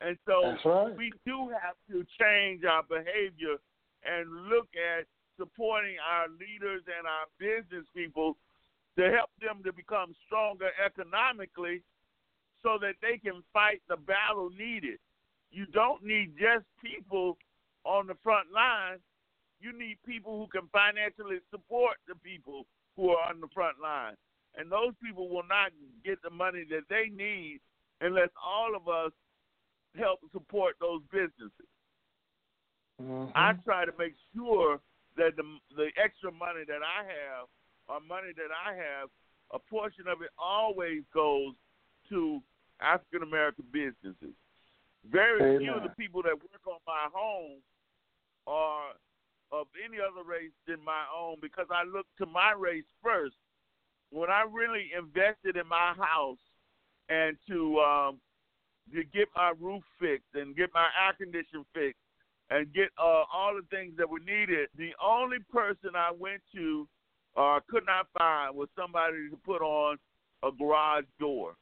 And so right. we do have to change our behavior and look at supporting our leaders and our business people to help them to become stronger economically so that they can fight the battle needed. You don't need just people on the front line. You need people who can financially support the people who are on the front line. And those people will not get the money that they need unless all of us help support those businesses. Mm-hmm. I try to make sure that the the extra money that I have or money that I have, a portion of it always goes to African American businesses. Very few of the people that work on my home are of any other race than my own because I look to my race first. When I really invested in my house and to um, to get my roof fixed and get my air condition fixed and get uh, all the things that were needed. The only person I went to uh, could not find was somebody to put on a garage door.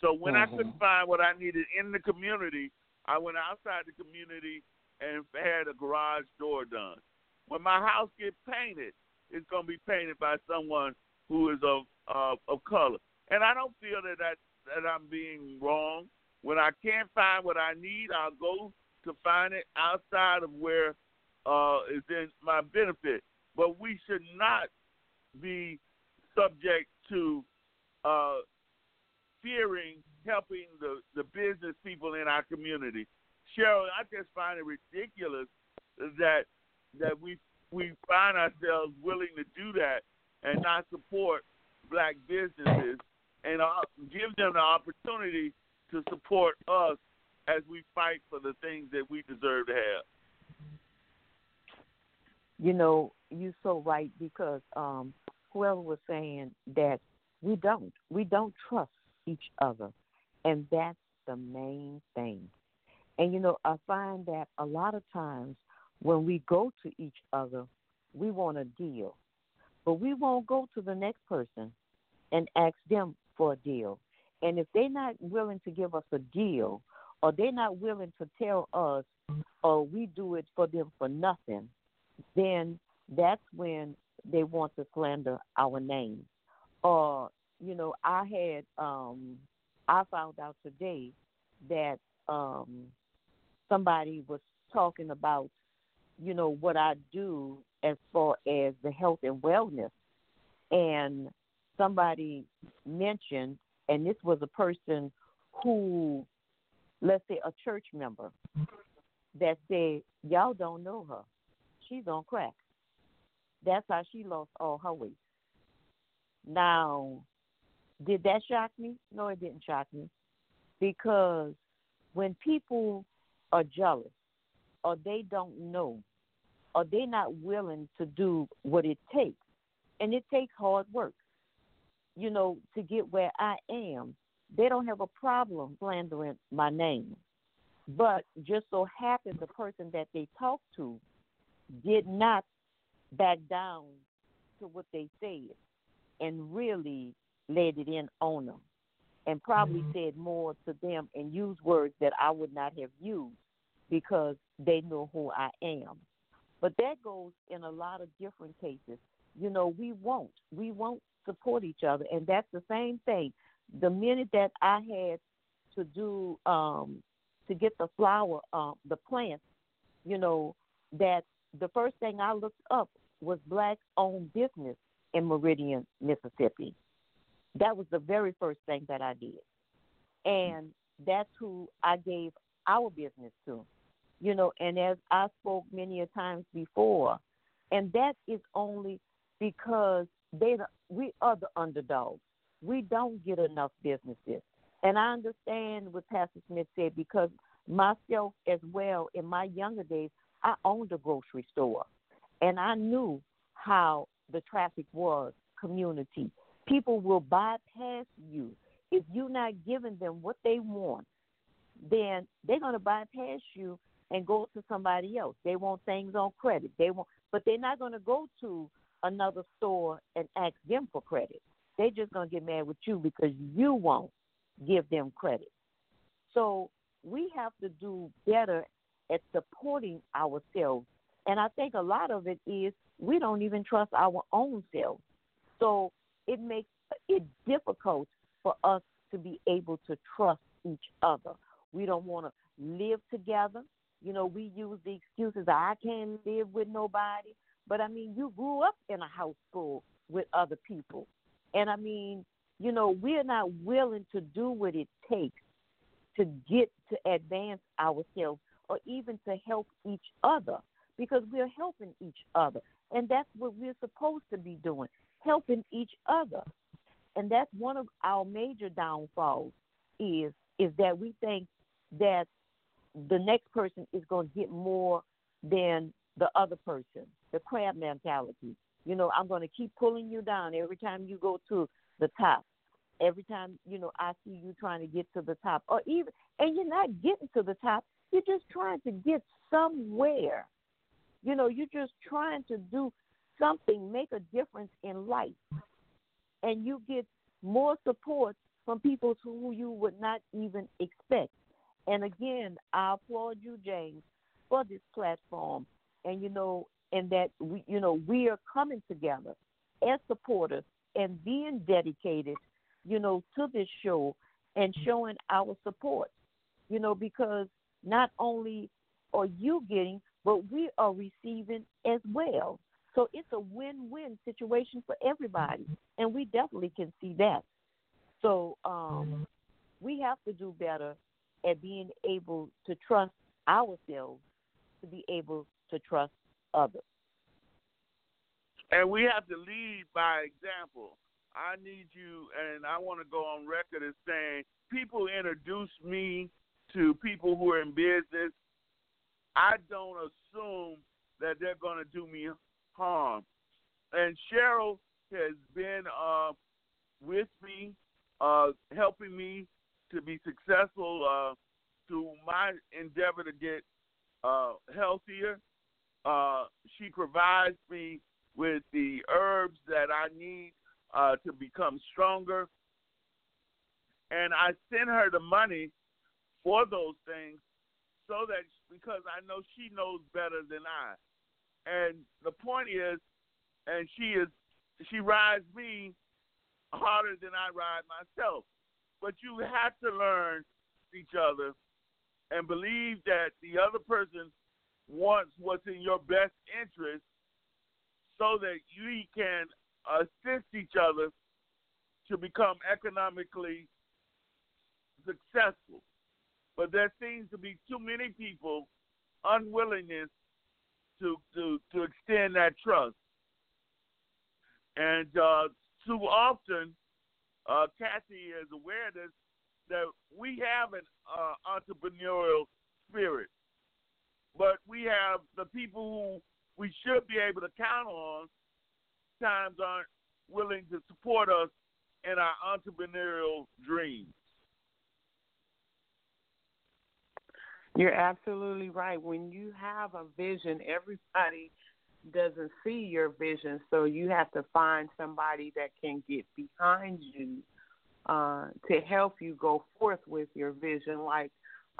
So when I Mhm. couldn't find what I needed in the community, I went outside the community and had a garage door done. When my house gets painted, it's to be painted by someone who is of uh, of color. And I don't feel that, that that I'm being wrong. When I can't find what I need, I'll go to find it outside of where uh, is in my benefit. But we should not be subject to uh, fearing helping the, the business people in our community. Cheryl, I just find it ridiculous that that we we find ourselves willing to do that and not support black businesses and uh, give them the opportunity to support us as we fight for the things that we deserve to have. You know, you're so right because um, whoever was saying that we don't, we don't trust each other, and that's the main thing. And you know, I find that a lot of times when we go to each other, we want a deal, but we won't go to the next person and ask them for a deal. And if they're not willing to give us a deal, or they're not willing to tell us, or we do it for them for nothing, then that's when they want to slander our name. Or, you know, I had um I found out today that um somebody was talking about, you know, what I do as far as the health and wellness. And somebody mentioned and this was a person who let's say a church member that said, Y'all don't know her. She's on crack. That's how she lost all her weight. Now, did that shock me? No, it didn't shock me. Because when people are jealous or they don't know or they're not willing to do what it takes, and it takes hard work, you know, to get where I am, they don't have a problem slandering my name. But just so happened the person that they talked to did not back down to what they said and really laid it in on them and probably said more to them and used words that I would not have used because they know who I am. But that goes in a lot of different cases. you know, we won't. We won't support each other. And that's the same thing. The minute that I had to do um to get the flower, uh, the plant, you know, that the first thing I looked up was black owned business in Meridian, Mississippi. That was the very first thing that I did. And that's who I gave our business to. You know, and as I spoke many a times before, and that is only because they we are the underdogs. We don't get enough businesses. And I understand what Pastor Smith said because myself as well in my younger days, I owned a grocery store and I knew how the traffic was community. People will bypass you. If you're not giving them what they want, then they're gonna bypass you and go to somebody else. They want things on credit. They want but they're not gonna go to another store and ask them for credit. They're just gonna get mad with you because you won't give them credit. So we have to do better at supporting ourselves. And I think a lot of it is we don't even trust our own selves. So it makes it difficult for us to be able to trust each other. We don't want to live together. You know, we use the excuses I can't live with nobody. But I mean, you grew up in a house full with other people. And I mean, you know, we're not willing to do what it takes to get to advance ourselves or even to help each other because we're helping each other. And that's what we're supposed to be doing, helping each other. And that's one of our major downfalls is is that we think that the next person is going to get more than the other person, the crab mentality. You know, I'm going to keep pulling you down every time you go to the top. Every time, you know, I see you trying to get to the top. Or even and you're not getting to the top, you're just trying to get somewhere. You know, you're just trying to do something, make a difference in life. And you get more support from people who you would not even expect. And again, I applaud you, James, for this platform. And you know, and that we, you know, we are coming together as supporters and being dedicated, you know, to this show and showing our support. You know, because not only are you getting, but we are receiving as well. So it's a win-win situation for everybody, and we definitely can see that. So um, we have to do better at being able to trust ourselves to be able to trust others. And we have to lead by example. I need you, and I want to go on record as saying people introduce me to people who are in business. I don't assume that they're going to do me And Cheryl has been uh, with me, uh, helping me to be successful uh, to my endeavor to get uh, healthier. Uh, she provides me with the herbs that I need uh, to become stronger. And I send her the money for those things so that because I know she knows better than I. And the point is, and she is, she rides me harder than I ride myself. But you have to learn each other and believe that the other person wants what's in your best interest so that you can assist each other to become economically successful. But there seems to be too many people unwillingness to to to extend that trust, and uh, too often, uh, Kathy is aware that that we have an uh, entrepreneurial spirit, but we have the people who we should be able to count on times aren't willing to support us in our entrepreneurial dreams. You're absolutely right. When you have a vision, everybody doesn't see your vision, so you have to find somebody that can get behind you uh, to help you go forth with your vision. Like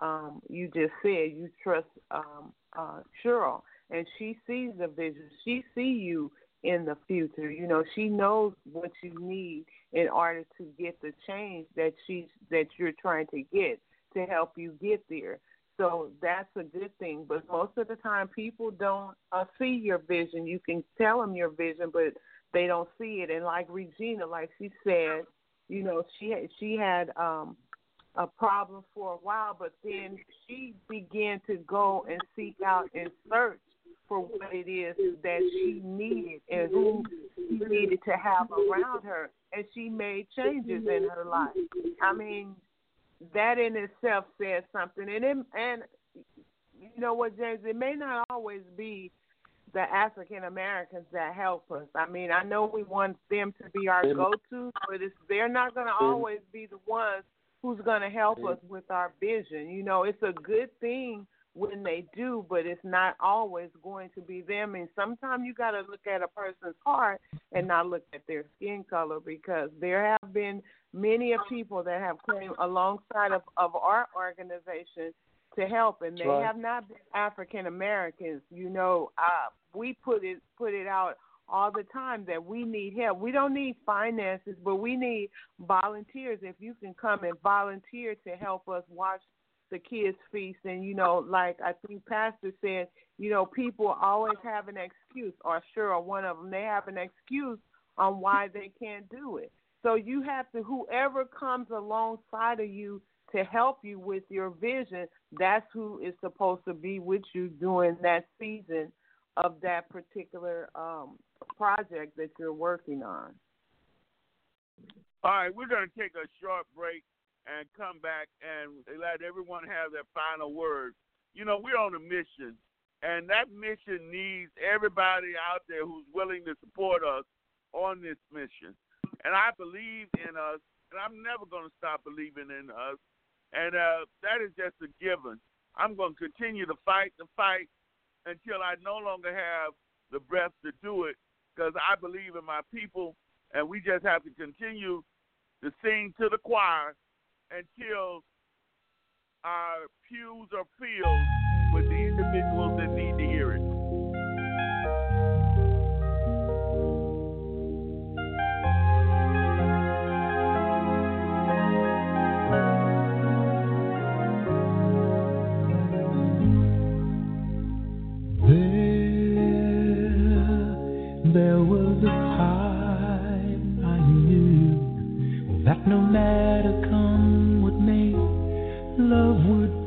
um, you just said, you trust um, uh, Cheryl, and she sees the vision. She see you in the future. You know, she knows what you need in order to get the change that she's that you're trying to get to help you get there. So that's a good thing. But most of the time, people don't uh, see your vision. You can tell them your vision, but they don't see it. And like Regina, like she said, you know, she had, she had um, a problem for a while, but then she began to go and seek out and search for what it is that she needed and who she needed to have around her, and she made changes in her life. I mean, that in itself says something, and it, and you know what, James? It may not always be the African Americans that help us. I mean, I know we want them to be our go-to, but it's, they're not going to always be the ones who's going to help us with our vision. You know, it's a good thing when they do, but it's not always going to be them. And sometimes you got to look at a person's heart and not look at their skin color because there have been many of people that have came alongside of, of our organization to help, and they right. have not been African Americans. You know, uh, we put it put it out all the time that we need help. We don't need finances, but we need volunteers. If you can come and volunteer to help us watch the kids feast. And you know like i think pastor said you know people always have an excuse or sure one of them they have an excuse on why they can't do it. So you have to whoever comes alongside of you to help you with your vision that's who is supposed to be with you during that season of that particular um, project that you're working on. All right we're going to take a short break and come back and let everyone have their final word. You know, we're on a mission, and that mission needs everybody out there who's willing to support us on this mission. And I believe in us, and I'm never going to stop believing in us. And uh, that is just a given. I'm going to continue to fight the fight until I no longer have the breath to do it because I believe in my people, and we just have to continue to sing to the choir until our pews are filled with the individuals that need to hear it. there was a time I knew that no matter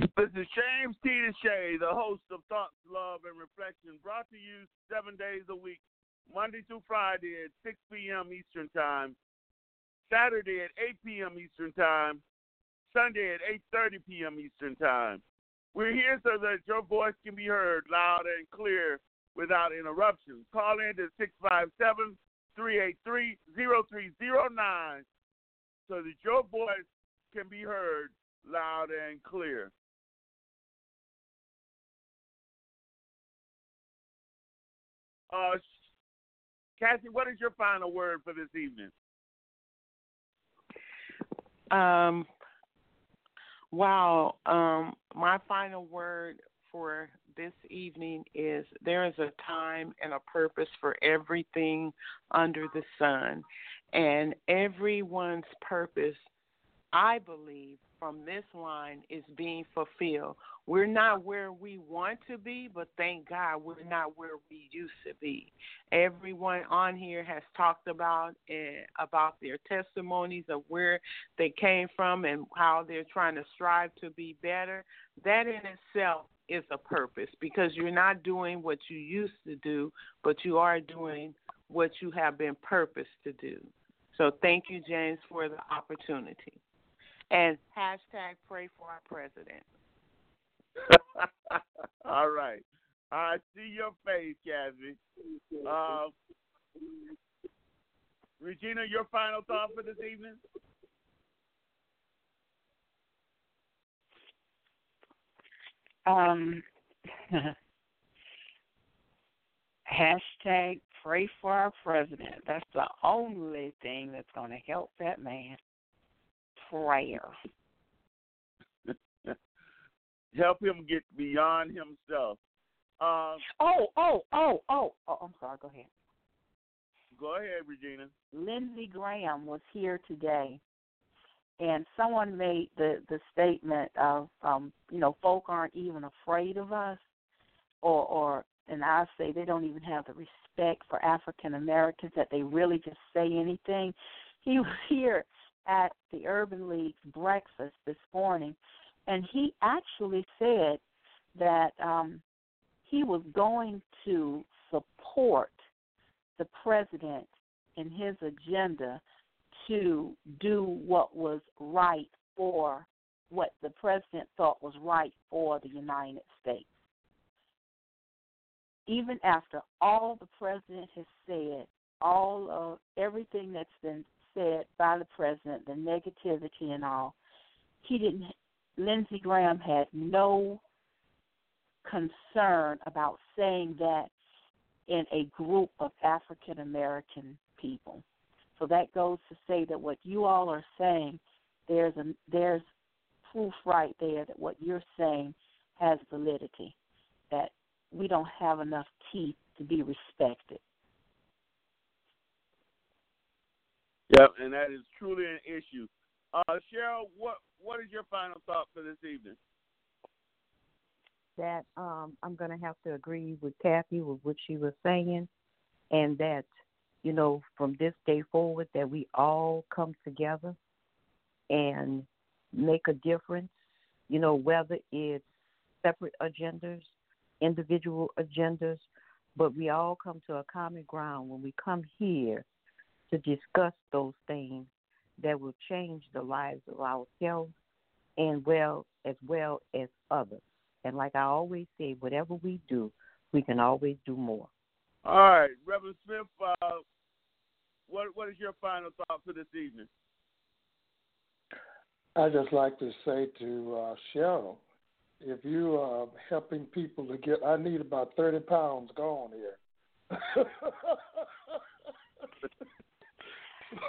This is James T. DeShay, the host of Thoughts, Love, and Reflection, brought to you seven days a week, Monday through Friday at 6 p.m. Eastern Time, Saturday at 8 p.m. Eastern Time, Sunday at 8.30 p.m. Eastern Time. We're here so that your voice can be heard loud and clear without interruption. Call in to 657 383 0309 so that your voice can be heard loud and clear. Uh, Cassie, what is your final word for this evening? Um, wow. Um, my final word for this evening is there is a time and a purpose for everything under the sun. And everyone's purpose, I believe, from this line is being fulfilled. We're not where we want to be, but thank God we're not where we used to be. Everyone on here has talked about uh, about their testimonies of where they came from and how they're trying to strive to be better. That in itself is a purpose because you're not doing what you used to do, but you are doing what you have been purposed to do. So thank you, James, for the opportunity and hashtag pray for our president. All right. I see your face, Cassie. Uh, Regina, your final thought for this evening? Um, hashtag pray for our president. That's the only thing that's going to help that man prayer. Help him get beyond himself. Um, oh, oh, oh, oh, oh, I'm sorry. Go ahead. Go ahead, Regina. Lindsey Graham was here today, and someone made the the statement of, um, you know, folk aren't even afraid of us, or, or, and I say they don't even have the respect for African Americans that they really just say anything. He was here at the Urban League's breakfast this morning, and he actually said that um, he was going to support the president in his agenda to do what was right for what the president thought was right for the United States. Even after all the president has said, all of everything that's been said by the president, the negativity and all, he didn't. Lindsey Graham had no concern about saying that in a group of African American people. So that goes to say that what you all are saying, there's a there's proof right there that what you're saying has validity. That we don't have enough teeth to be respected. Yep, and that is truly an issue. Uh, Cheryl, what what is your final thought for this evening? That um, I'm going to have to agree with Kathy with what she was saying, and that you know from this day forward that we all come together and make a difference. You know whether it's separate agendas, individual agendas, but we all come to a common ground when we come here to discuss those things that will change the lives of ourselves and well as well as others. And like I always say, whatever we do, we can always do more. All right, Reverend Smith, uh, what what is your final thought for this evening? I just like to say to uh, Cheryl, if you are helping people to get, I need about thirty pounds gone here.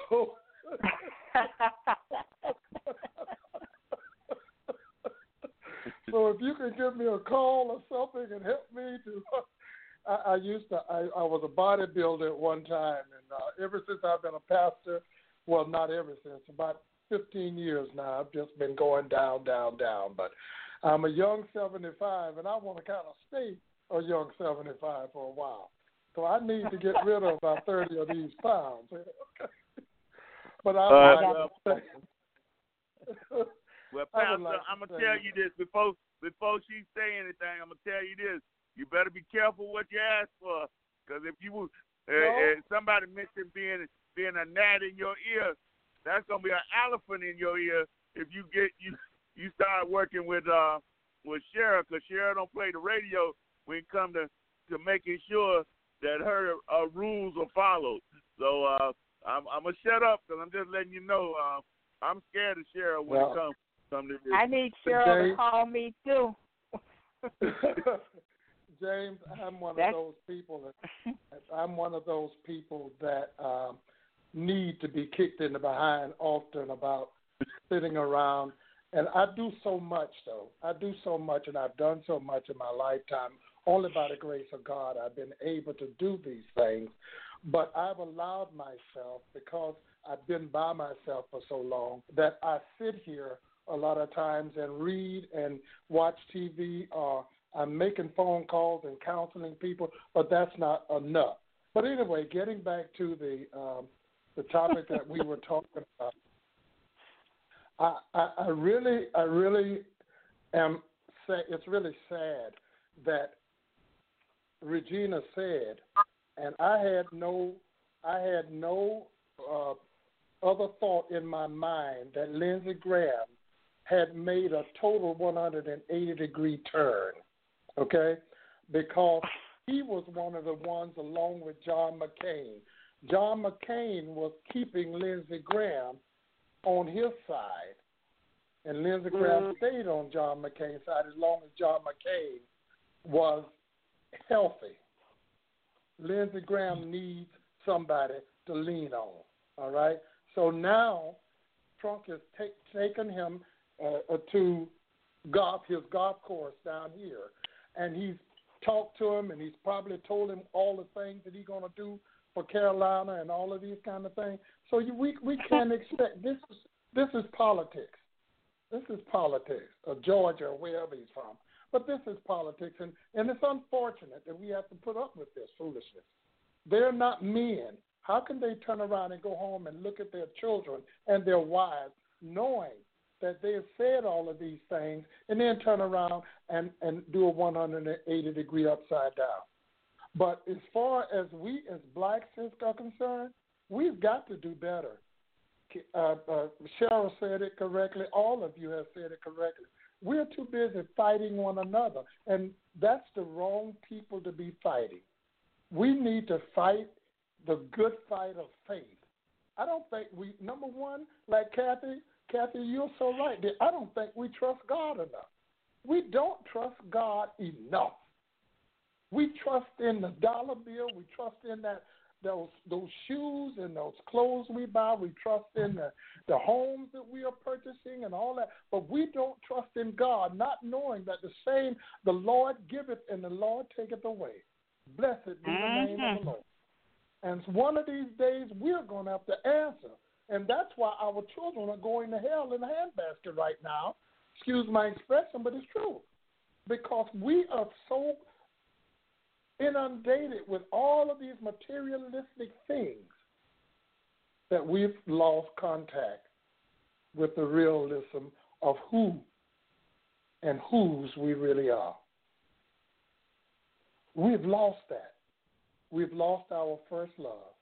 so, so if you can give me a call or something and help me to, I, I used to, I, I was a bodybuilder at one time, and uh, ever since I've been a pastor, well, not ever since, about 15 years now, I've just been going down, down, down. But I'm a young 75, and I want to kind of stay a young 75 for a while. So I need to get rid of about 30 of these pounds. but I, uh, I, Well, Pastor, like I'm gonna tell you this before before she say anything. I'm gonna tell you this. You better be careful what you ask for, because if you uh, uh, somebody mentioned being being a gnat in your ear, that's gonna be an elephant in your ear if you get you you start working with uh with Cheryl, because Cheryl don't play the radio when it come to to making sure that her uh, rules are followed. So uh, I'm I'm gonna shut up because I'm just letting you know. Uh, I'm scared of Cheryl when Well, it comes come to this. I need Cheryl Jay- to call me too. James, I'm one That's- of those people. That, I'm one of those people that um, need to be kicked in the behind often about sitting around. And I do so much, though. I do so much, and I've done so much in my lifetime. Only by the grace of God, I've been able to do these things. But I've allowed myself, because I've been by myself for so long, that I sit here a lot of times and read and watch TV or I'm making phone calls and counseling people, but that's not enough. But anyway, getting back to the um, the topic that we were talking about, I, I, I really, I really am. Sa- it's really sad that Regina said, and I had no, I had no uh, other thought in my mind that Lindsey Graham had made a total 180 degree turn okay? Because he was one of the ones, along with John McCain. John McCain was keeping Lindsey Graham on his side, and Lindsey Graham stayed on John McCain's side as long as John McCain was healthy. Lindsey Graham needs somebody to lean on. All right. So now Trump has take, taken him uh, uh, to golf his golf course down here, and he's talked to him, and he's probably told him all the things that he's going to do for Carolina and all of these kind of things. So you, we we can't expect this. Is, this is politics. This is politics, or Georgia, or wherever he's from. But this is politics, and, and it's unfortunate that we have to put up with this foolishness. They're not men. How can they turn around and go home and look at their children and their wives, knowing that they have said all of these things, and then turn around and, and do a 180 degree upside down? But as far as we as blacks are concerned, we've got to do better. Uh, uh, Cheryl said it correctly. All of you have said it correctly. We're too busy fighting one another, and that's the wrong people to be fighting. We need to fight the good fight of faith. I don't think we, number one, like Kathy, Kathy, you're so right. I don't think we trust God enough. We don't trust God enough. We trust in the dollar bill. We trust in that those those shoes and those clothes we buy. We trust in the, the homes that we are purchasing and all that. But we don't trust in God, not knowing that the same the Lord giveth and the Lord taketh away. Blessed be the name of the mm-hmm. Lord. And one of these days we're going to have to answer. And that's why our children are going to hell in a handbasket right now. Excuse my expression, but it's true. Because we are so inundated with all of these materialistic things that we've lost contact with the realism of who and whose we really are. We've lost that. We've lost our first love.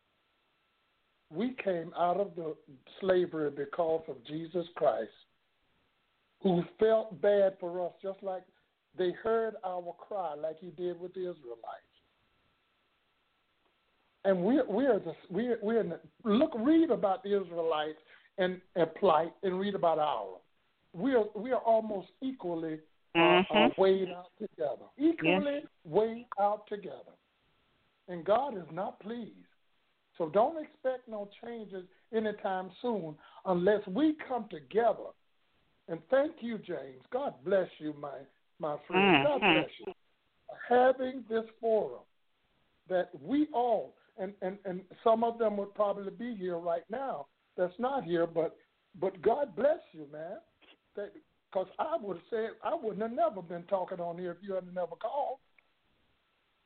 We came out of the slavery because of Jesus Christ, who felt bad for us, just like they heard our cry, like he did with the Israelites. And we we are the we we are the, look read about the Israelites and, and plight and read about ours. We are we are almost equally uh, uh, Mhm. weighed out together, equally weighed out together, and God is not pleased. So don't expect no changes anytime soon unless we come together. And thank you, James. God bless you, my my friend. God Mhm. bless you. Having this forum that we all and, and, and some of them would probably be here right now that's not here, but but God bless you, man. Because I would have said I wouldn't have never been talking on here if you hadn't never called.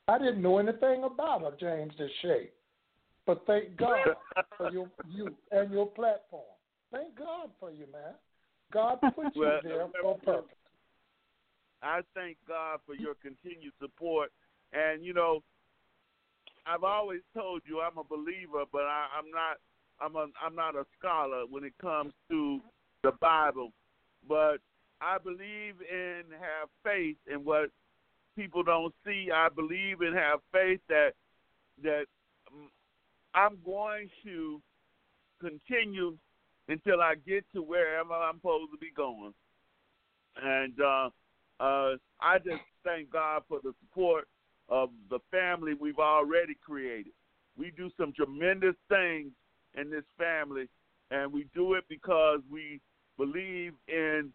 I didn't know anything about a James DeShay. But thank God for your you and your platform. Thank God for you, man. God put you Well, there for a purpose. I thank God for your continued support. And you know, I've always told you I'm a believer, but I, I'm not. I'm a. I'm not a scholar when it comes to the Bible, but I believe in have faith in what people don't see. I believe and have faith that that I'm going to continue until I get to wherever I'm supposed to be going. And uh, uh, I just thank God for the support of the family we've already created. We do some tremendous things in this family, and we do it because we believe in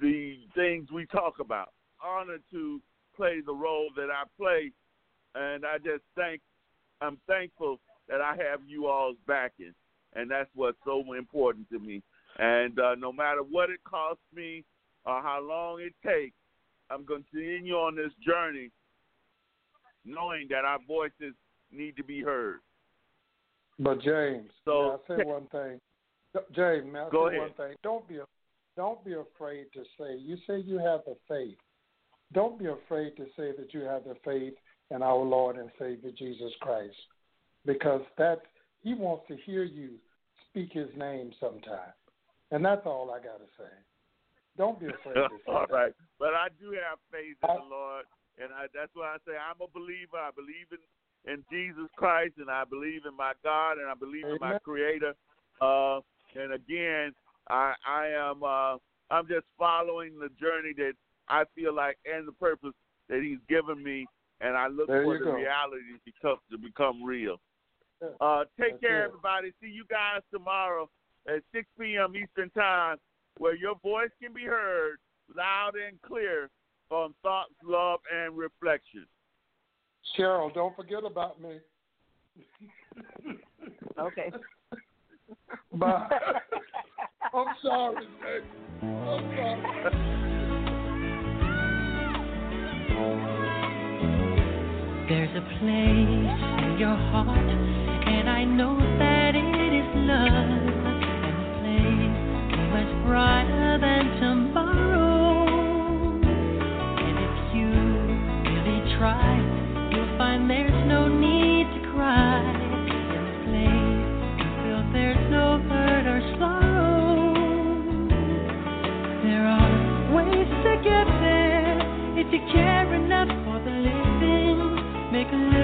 the things we talk about. Honored to play the role that I play, and I just thank I'm thankful that I have you all's backing, and that's what's so important to me. And uh, no matter what it costs me or how long it takes, I'm going to continue on this journey, knowing that our voices need to be heard. But James, So- I say one thing? James, may I Go say ahead. one thing? Don't be don't be afraid to say. You say you have the faith. Don't be afraid to say that you have the faith in our Lord and Savior Jesus Christ, because that He wants to hear you speak His name sometime, and that's all I got to say. Don't be afraid to say All that. right, but I do have faith in the Lord, and I, that's why I say I'm a believer. I believe in in Jesus Christ, and I believe in my God, and I believe in my Creator. Uh, and again, I I am uh, I'm just following the journey that I feel like and the purpose that He's given me, and I look There for the go. reality to become to become real. Uh, take That's care, it. everybody. See you guys tomorrow at 6 p.m. Eastern Time, where your voice can be heard loud and clear on thoughts, love, and reflection. Cheryl, don't forget about me. Okay. Bye. I'm sorry, baby. I'm sorry. There's a place in your heart, and I know that it is love. And a place much brighter than tomorrow. If care enough for the living. Make a little